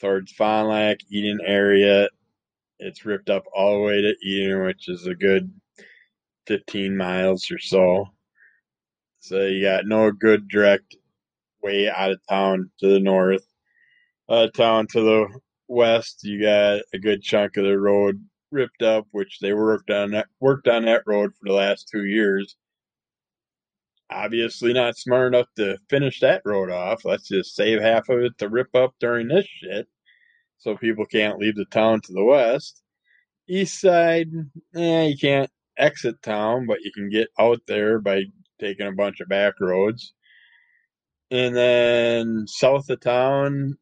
towards Fond du Lac, Eden area, it's ripped up all the way to Eden, which is a good 15 miles or so. So you got no good direct way out of town to the north. Out of town to the west, you got a good chunk of the road ripped up, which they worked on that worked on that road for the last two years. Obviously not smart enough to finish that road off. Let's just save half of it to rip up during this shit. So people can't leave the town to the west. East side, eh, you can't exit town, but you can get out there by taking a bunch of back roads. And then south of town,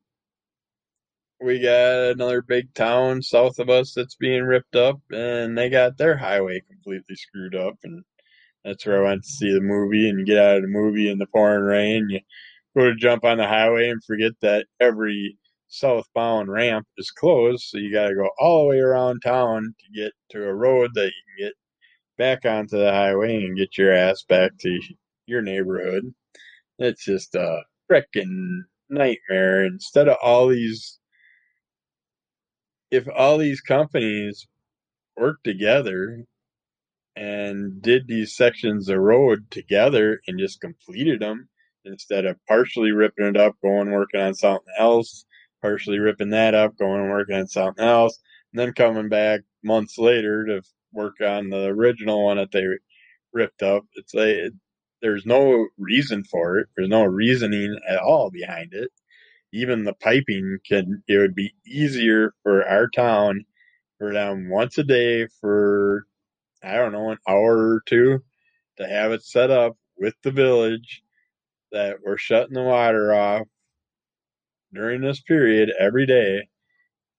we got another big town south of us that's being ripped up, and they got their highway completely screwed up. And that's where I went to see the movie. And get out of the movie in the pouring rain, you go to jump on the highway and forget that every southbound ramp is closed, so you got to go all the way around town to get to a road that you can get back onto the highway and get your ass back to your neighborhood. It's just a freaking nightmare. Instead of all these if all these companies worked together and did these sections of road together and just completed them instead of partially ripping it up, going working on something else, partially ripping that up, going working on something else, and then coming back months later to work on the original one that they ripped up. It's like there's no reason for it. There's no reasoning at all behind it even the piping can it would be easier for our town for them once a day for I don't know, an hour or two to have it set up with the village that we're shutting the water off during this period every day.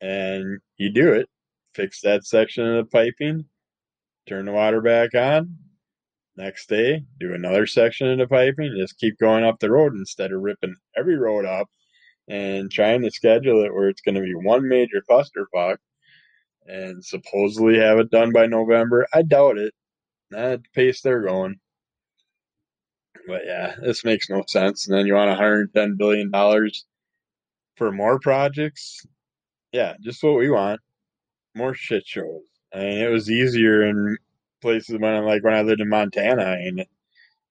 And you do it, fix that section of the piping, turn the water back on. Next day, do another section of the piping, just keep going up the road instead of ripping every road up and trying to schedule it where it's going to be one major clusterfuck and supposedly have it done by November. I doubt it. Not at the pace they're going. But yeah, this makes no sense. And then you want 110 billion dollars for more projects? Yeah, just what we want. More shit shows. I mean, it was easier in places when, like, when I lived in Montana. I mean,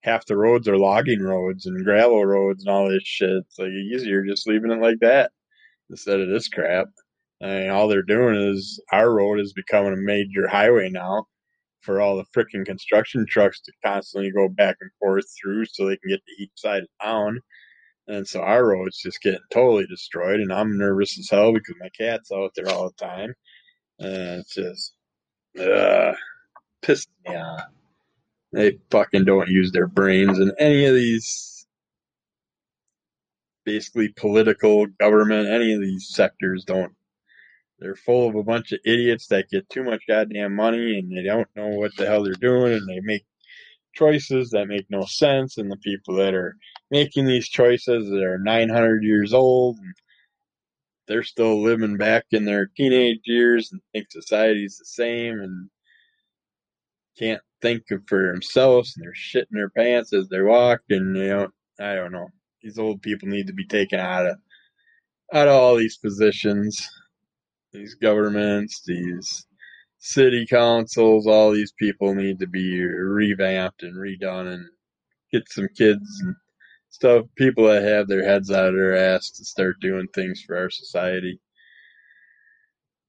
half the roads are logging roads and gravel roads and all this shit. It's like easier just leaving it like that instead of this crap. I mean, all they're doing is our road is becoming a major highway now for all the freaking construction trucks to constantly go back and forth through so they can get to each side of town. And so our road's just getting totally destroyed, and I'm nervous as hell because my cat's out there all the time. And it's just, uh, pissed me off. They fucking don't use their brains in any of these basically political government, any of these sectors don't. They're full of a bunch of idiots that get too much goddamn money and they don't know what the hell they're doing and they make choices that make no sense. And the people that are making these choices that are 900 years old and they're still living back in their teenage years and think society's the same and can't think for themselves and they're shitting their pants as they walk and you know I don't know. These old people need to be taken out of out of all these positions. These governments, these city councils, all these people need to be revamped and redone and get some kids and stuff, people that have their heads out of their ass to start doing things for our society.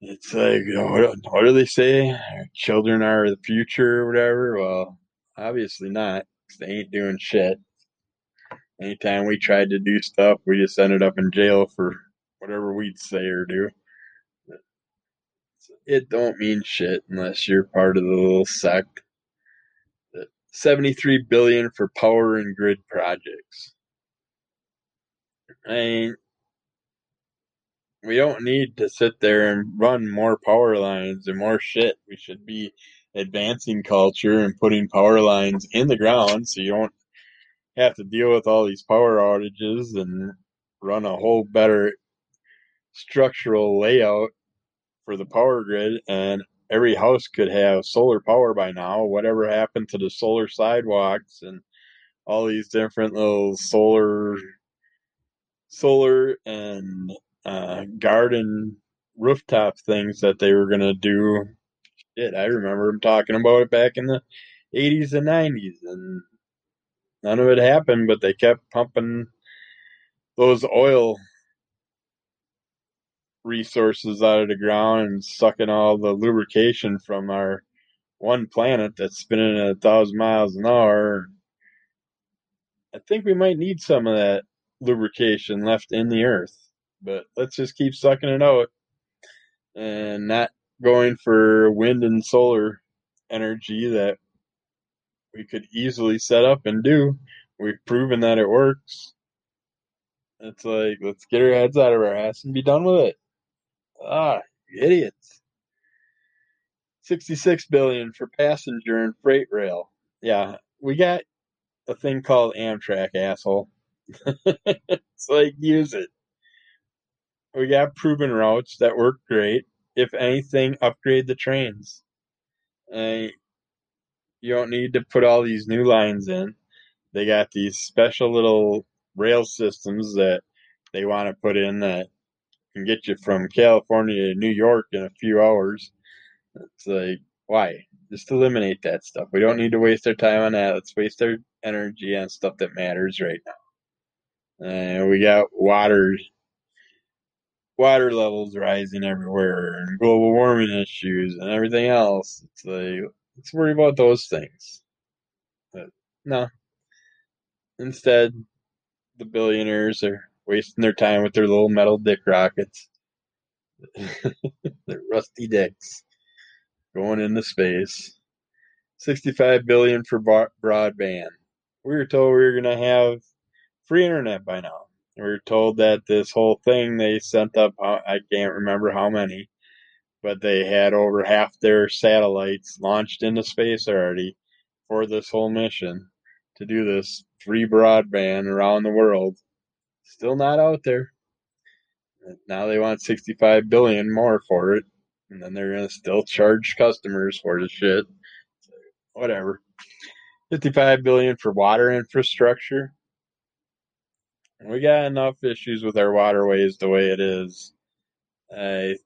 It's like, you know, what, what do they say? Children are the future or whatever. Well, obviously not, they ain't doing shit. Anytime we tried to do stuff, we just ended up in jail for whatever we'd say or do. It don't mean shit unless you're part of the little sect. 73 billion for power and grid projects. I mean, we don't need to sit there and run more power lines and more shit. We should be advancing culture and putting power lines in the ground so you don't have to deal with all these power outages and run a whole better structural layout for the power grid and every house could have solar power by now. Whatever happened to the solar sidewalks and all these different little solar solar and uh, garden rooftop things that they were gonna do. Shit, I remember them talking about it back in the eighties and nineties, and none of it happened. But they kept pumping those oil resources out of the ground and sucking all the lubrication from our one planet that's spinning at a thousand miles an hour. I think we might need some of that lubrication left in the earth, but let's just keep sucking it out and not going for wind and solar energy that we could easily set up and do. We've proven that it works. It's like, let's get our heads out of our ass and be done with it. Ah, idiots. 66 billion for passenger and freight rail. Yeah, we got a thing called Amtrak, asshole. it's like use it. We got proven routes that work great. If anything, upgrade the trains. You don't need to put all these new lines in. They got these special little rail systems that they want to put in that can get you from California to New York in a few hours. It's like, why? Just eliminate that stuff. We don't need to waste our time on that. Let's waste our energy on stuff that matters right now. And we got water water levels rising everywhere and global warming issues and everything else. It's like let's worry about those things. But no. Instead, the billionaires are wasting their time with their little metal dick rockets. their rusty dicks going into space. 65 billion for broadband. We were told we were going to have free internet by now. We were told that this whole thing they sent up, uh, I can't remember how many, but they had over half their satellites launched into space already for this whole mission to do this free broadband around the world. Still not out there. Now they want 65 billion more for it, and then they're gonna still charge customers for the shit. whatever. 55 billion for water infrastructure. We got enough issues with our waterways the way it is. I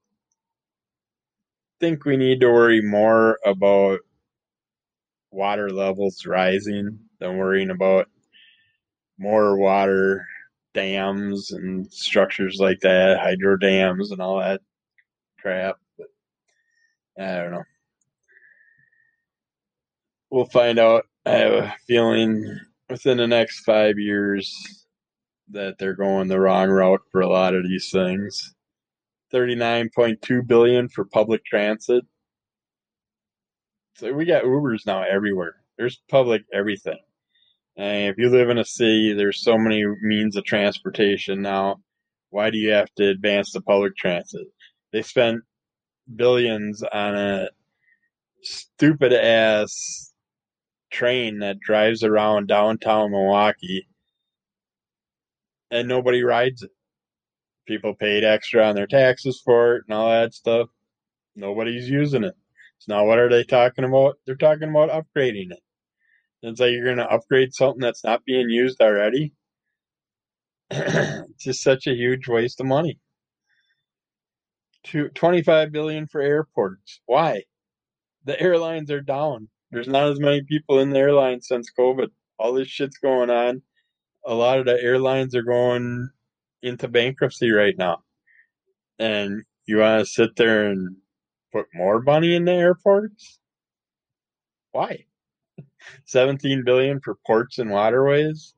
think we need to worry more about water levels rising than worrying about more water dams and structures like that, hydro dams and all that crap. But I don't know. We'll find out. I have a feeling within the next five years that they're going the wrong route for a lot of these things. 39.2 billion for public transit. So we got Ubers now everywhere. There's public everything. And if you live in a city, there's so many means of transportation now. Why do you have to advance the public transit? They spent billions on a stupid ass train that drives around downtown Milwaukee and nobody rides it. People paid extra on their taxes for it and all that stuff. Nobody's using it. So now what are they talking about? They're talking about upgrading it. It's like you're going to upgrade something that's not being used already. it's just such a huge waste of money. 25 billion for airports. Why? The airlines are down. There's not as many people in the airlines since COVID. All this shit's going on. A lot of the airlines are going into bankruptcy right now. And you want to sit there and put more money in the airports? Why? 17 billion for ports and waterways.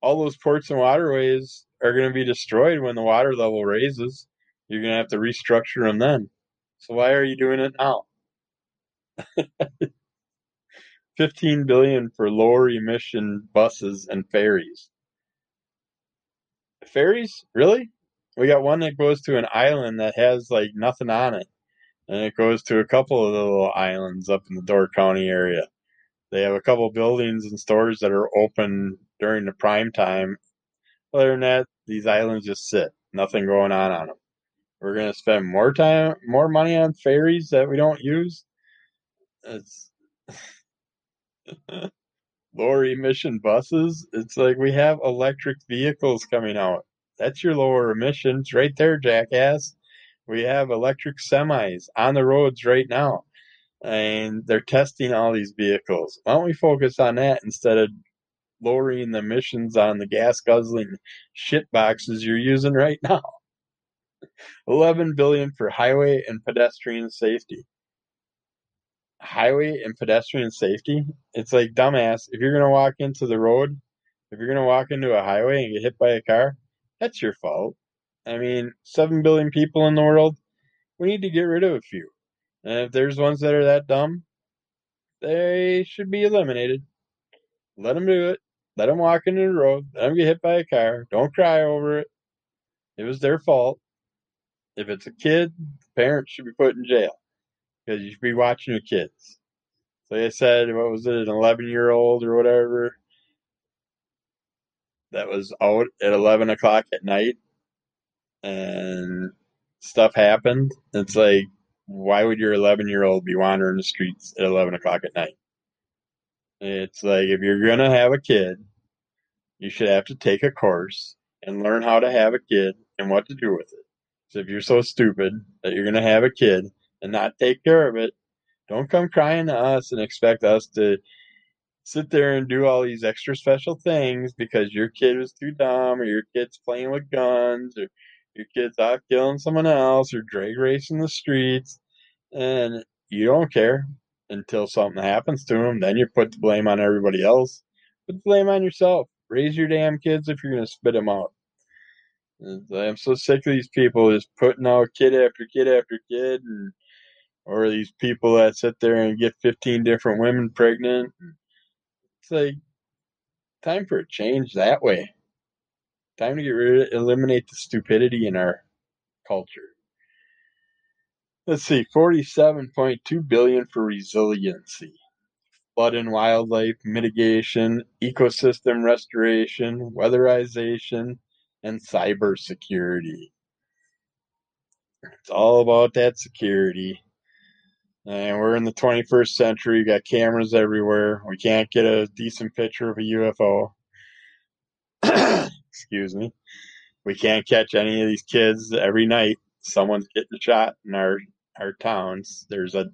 All those ports and waterways are going to be destroyed when the water level raises. You're going to have to restructure them then. So why are you doing it now? 15 billion for lower emission buses and ferries. Ferries? Really? We got one that goes to an island that has like nothing on it. And it goes to a couple of little islands up in the Door County area. They have a couple buildings and stores that are open during the prime time. Other than that, these islands just sit. Nothing going on on them. We're going to spend more time, more money on ferries that we don't use. It's lower emission buses. It's like we have electric vehicles coming out. That's your lower emissions right there, jackass. We have electric semis on the roads right now and they're testing all these vehicles. Why don't we focus on that instead of lowering the emissions on the gas guzzling shit boxes you're using right now? 11 billion for highway and pedestrian safety. Highway and pedestrian safety? It's like dumbass. If you're to walk into the road, if you're to walk into a highway and get hit by a car, that's your fault. I mean, 7 billion people in the world, we need to get rid of a few. And if there's ones that are that dumb, they should be eliminated. Let them do it. Let them walk into the road. Let them get hit by a car. Don't cry over it. It was their fault. If it's a kid, the parents should be put in jail because you should be watching your kids. So they said, what was it, an 11 year old or whatever that was out at 11 o'clock at night and stuff happened. It's like, why would your 11 year old be wandering the streets at 11 o'clock at night? It's like if you're going to have a kid, you should have to take a course and learn how to have a kid and what to do with it. So if you're so stupid that you're going to have a kid and not take care of it, don't come crying to us and expect us to sit there and do all these extra special things because your kid was too dumb or your kid's playing with guns or your kid's out killing someone else or drag racing the streets, and you don't care until something happens to them. Then you put the blame on everybody else. Put the blame on yourself. Raise your damn kids if you're going to spit them out. I'm so sick of these people just putting out kid after kid after kid and or these people that sit there and get 15 different women pregnant. It's like time for a change that way. Time to get rid of, eliminate the stupidity in our culture. Let's see, 47.2 billion for resiliency, flood and wildlife mitigation, ecosystem restoration, weatherization, and cybersecurity. It's all about that security. And we're in the 21st century. We got cameras everywhere. We can't get a decent picture of a UFO. Excuse me. We can't catch any of these kids every night. Someone's getting shot in our our towns. There's a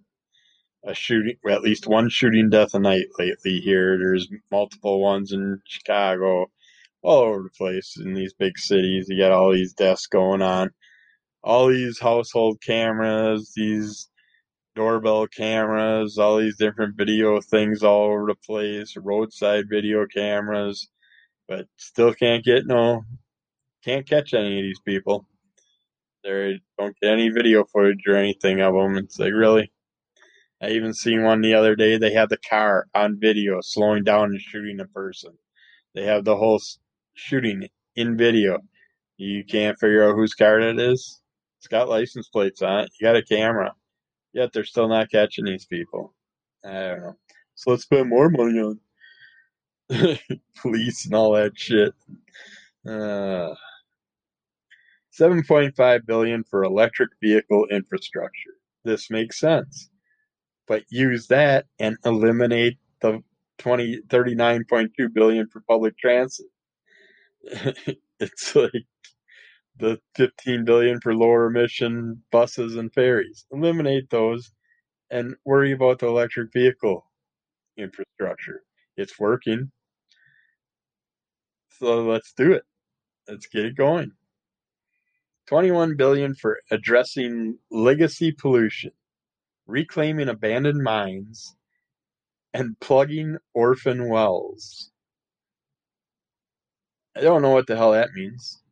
a shooting, at least one shooting death a night lately here. There's multiple ones in Chicago, all over the place in these big cities. You got all these deaths going on, all these household cameras, these doorbell cameras, all these different video things all over the place, roadside video cameras, but still can't get no, can't catch any of these people. They don't get any video footage or anything of them. It's like, really? I even seen one the other day. They have the car on video slowing down and shooting a person. They have the whole shooting in video. You can't figure out whose car it is. It's got license plates on it. You got a camera. Yet they're still not catching these people. I don't know. So let's spend more money on police and all that shit. Uh, 7.5 billion for electric vehicle infrastructure. This makes sense. But use that and eliminate the 20 39.2 billion for public transit. it's like the 15 billion for lower emission buses and ferries. Eliminate those and worry about the electric vehicle infrastructure. It's working. So let's do it. Let's get it going. 21 billion for addressing legacy pollution, reclaiming abandoned mines, and plugging orphan wells. I don't know what the hell that means.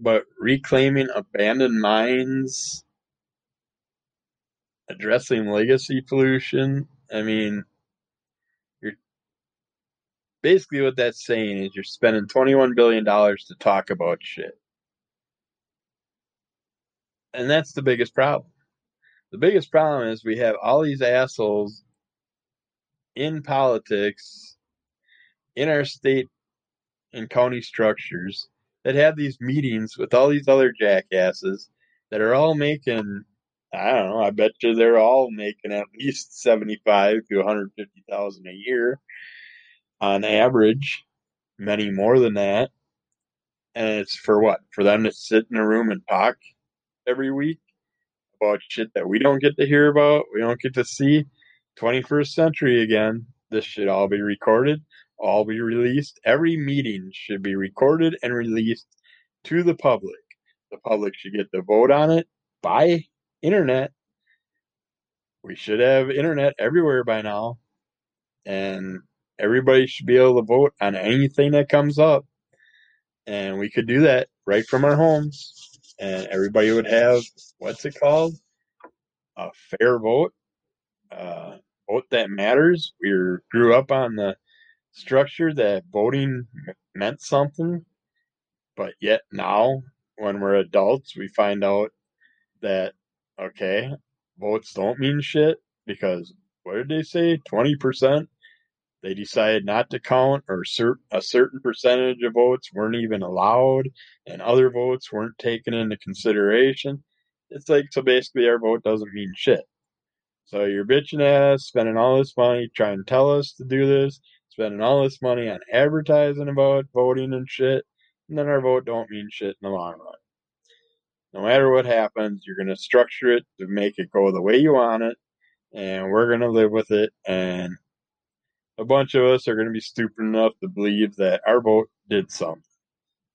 But reclaiming abandoned mines, addressing legacy pollution, I mean, you're basically what that's saying is you're spending $21 billion to talk about shit. And that's the biggest problem. The biggest problem is we have all these assholes in politics in our state and county structures that have these meetings with all these other jackasses that are all making I don't know, I bet you they're all making at least seventy five to one hundred fifty thousand a year on average, many more than that. And it's for what? For them to sit in a room and talk every week about shit that we don't get to hear about, we don't get to see. 21st century again. This should all be recorded all be released. Every meeting should be recorded and released to the public. The public should get to vote on it by internet. We should have internet everywhere by now. And everybody should be able to vote on anything that comes up. And we could do that right from our homes. And everybody would have, what's it called? A fair vote. Uh, vote that matters. We grew up on the structure that voting meant something, but yet now when we're adults, we find out that okay, votes don't mean shit because what did they say? Twenty percent. They decided not to count, or a certain percentage of votes weren't even allowed, and other votes weren't taken into consideration. It's like so basically our vote doesn't mean shit. So you're bitching at us, spending all this money trying to tell us to do this, spending all this money on advertising about voting and shit, and then our vote don't mean shit in the long run. No matter what happens, you're going to structure it to make it go the way you want it, and we're going to live with it. And a bunch of us are going to be stupid enough to believe that our vote did something,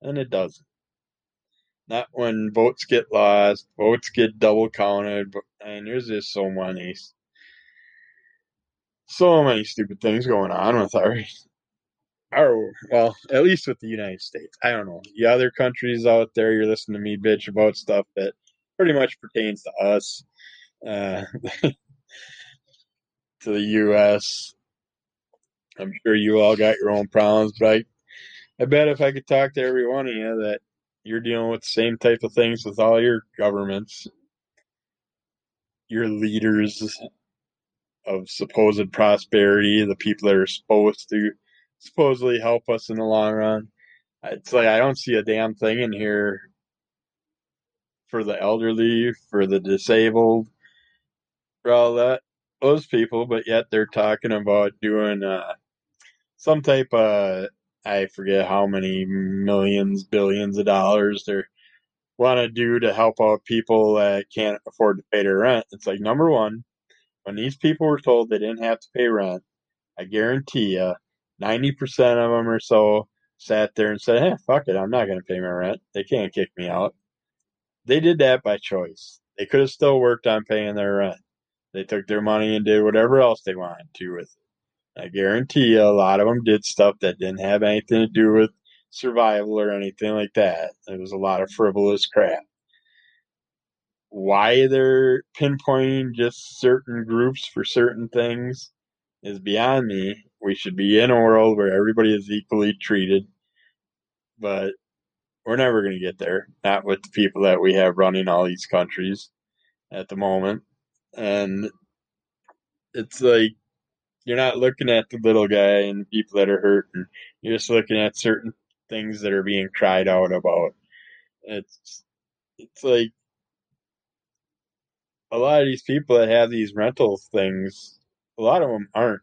and it doesn't. Not when votes get lost, votes get double counted, and there's just so many so many stupid things going on with our our well, at least with the United States. I don't know. The other countries out there, you're listening to me bitch about stuff that pretty much pertains to us, uh, to the U.S. I'm sure you all got your own problems, but I, I bet if I could talk to every one of you that you're dealing with the same type of things with all your governments, your leaders of supposed prosperity, the people that are supposed to supposedly help us in the long run. It's like I don't see a damn thing in here for the elderly, for the disabled, for all that those people, but yet they're talking about doing uh, some type of I forget how many millions, billions of dollars they want to do to help out people that can't afford to pay their rent. It's like number one, when these people were told they didn't have to pay rent, I guarantee you, ninety percent of them or so sat there and said, "Hey, fuck it, I'm not going to pay my rent. They can't kick me out." They did that by choice. They could have still worked on paying their rent. They took their money and did whatever else they wanted to with it. I guarantee you, a lot of them did stuff that didn't have anything to do with survival or anything like that. It was a lot of frivolous crap. Why they're pinpointing just certain groups for certain things is beyond me. We should be in a world where everybody is equally treated, but we're never going to get there. Not with the people that we have running all these countries at the moment. And it's like you're not looking at the little guy and the people that are hurting. You're just looking at certain things that are being cried out about. It's it's like a lot of these people that have these rental things, a lot of them aren't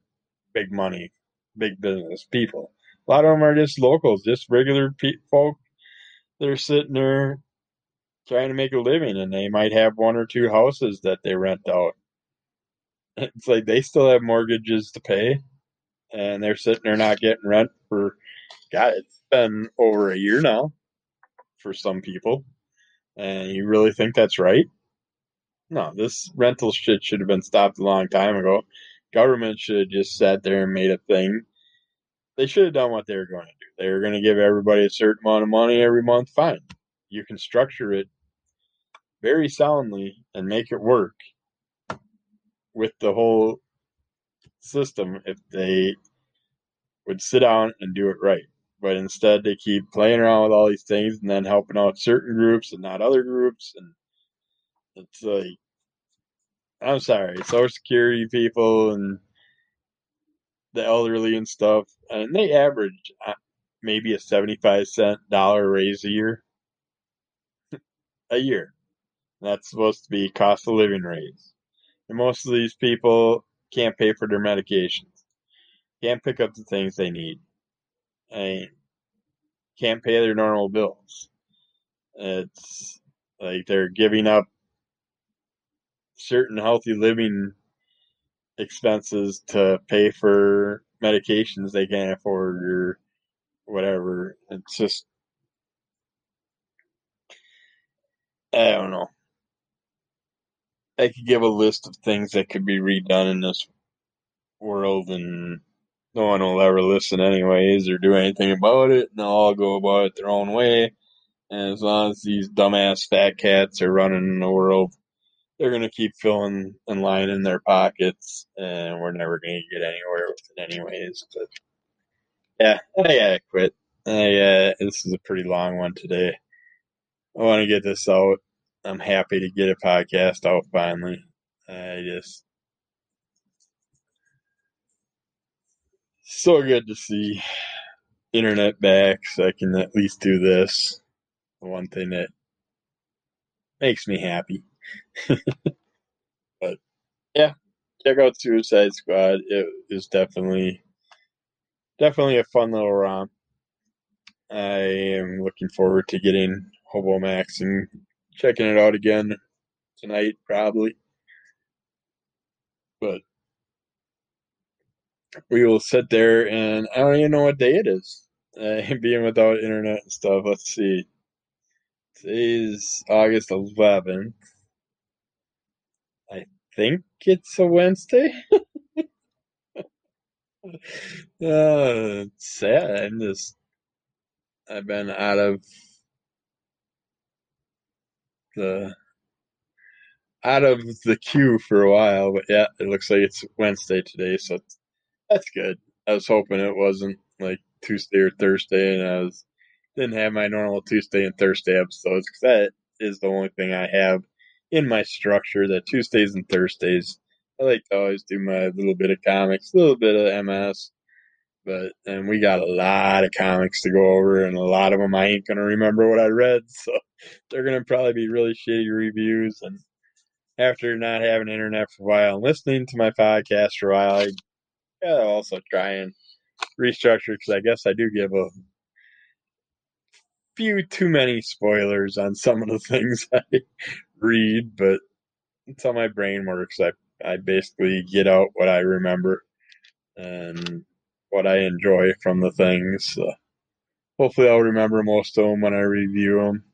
big money, big business people. A lot of them are just locals, just regular pe- folk that are sitting there trying to make a living, and they might have one or two houses that they rent out. It's like they still have mortgages to pay, and they're sitting there not getting rent for, God, it's been over a year now for some people. And you really think that's right? No, this rental shit should have been stopped a long time ago. Government should have just sat there and made a thing. They should have done what they were going to do. They were going to give everybody a certain amount of money every month. Fine. You can structure it very soundly and make it work with the whole system if they would sit down and do it right. But instead, they keep playing around with all these things and then helping out certain groups and not other groups. And it's like, I'm sorry, Social Security people and the elderly and stuff, and they average uh, maybe a 75 cent dollar raise a year. a year. That's supposed to be cost of living raise. And most of these people can't pay for their medications, can't pick up the things they need, and can't pay their normal bills. It's like they're giving up certain healthy living expenses to pay for medications they can't afford or whatever. It's just, I don't know. I could give a list of things that could be redone in this world, and no one will ever listen, anyways, or do anything about it, and they'll all go about it their own way. And as long as these dumbass fat cats are running the world, they're going to keep filling and lining their pockets, and we're never going to get anywhere with it, anyways. But yeah, I gotta quit. I, uh, this is a pretty long one today. I want to get this out. I'm happy to get a podcast out finally. I just so good to see internet back so I can at least do this. One thing that makes me happy. But yeah, check out Suicide Squad. It is definitely definitely a fun little romp. I am looking forward to getting Hobo Max and checking it out again tonight, probably. But we will sit there, and I don't even know what day it is. Uh, being without internet and stuff. Let's see. Today's August 11th. Think it's a Wednesday. uh, sad. I'm just. I've been out of the out of the queue for a while, but yeah, it looks like it's Wednesday today, so that's good. I was hoping it wasn't like Tuesday or Thursday, and I was didn't have my normal Tuesday and Thursday episodes because that is the only thing I have in my structure. That Tuesdays and Thursdays, I like to always do my little bit of comics, a little bit of MS, but and we got a lot of comics to go over, and a lot of them I ain't gonna remember what I read, so they're gonna probably be really shitty reviews. And after not having internet for a while and listening to my podcast for a while, I gotta also try and restructure because I guess I do give a few too many spoilers on some of the things I read, but it's how my brain works. I I basically get out what I remember and what I enjoy from the things. So hopefully, I'll remember most of them when I review them.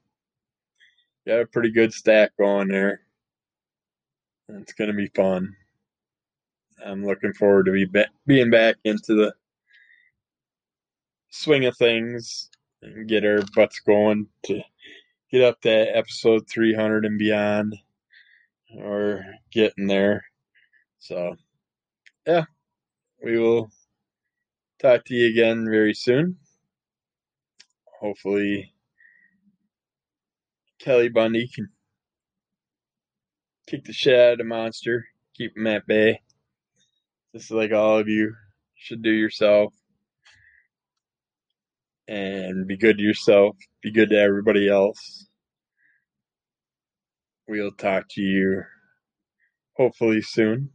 Got a pretty good stack going there. It's gonna be fun. I'm looking forward to be being back into the swing of things and get our butts going to get up to episode 300 and beyond or getting there. So, yeah, we will talk to you again very soon. Hopefully, Kelly Bundy can kick the shit out of the monster, keep him at bay. Just like all of you should do yourself. And be good to yourself, be good to everybody else. We'll talk to you hopefully soon.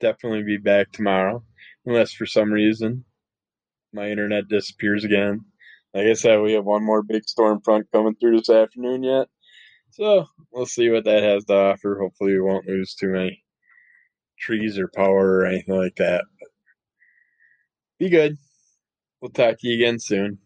Definitely be back tomorrow, unless for some reason my internet disappears again. Like I said, we have one more big storm front coming through this afternoon yet. So we'll see what that has to offer. Hopefully, we won't lose too many trees or power or anything like that. Be good. We'll talk to you again soon.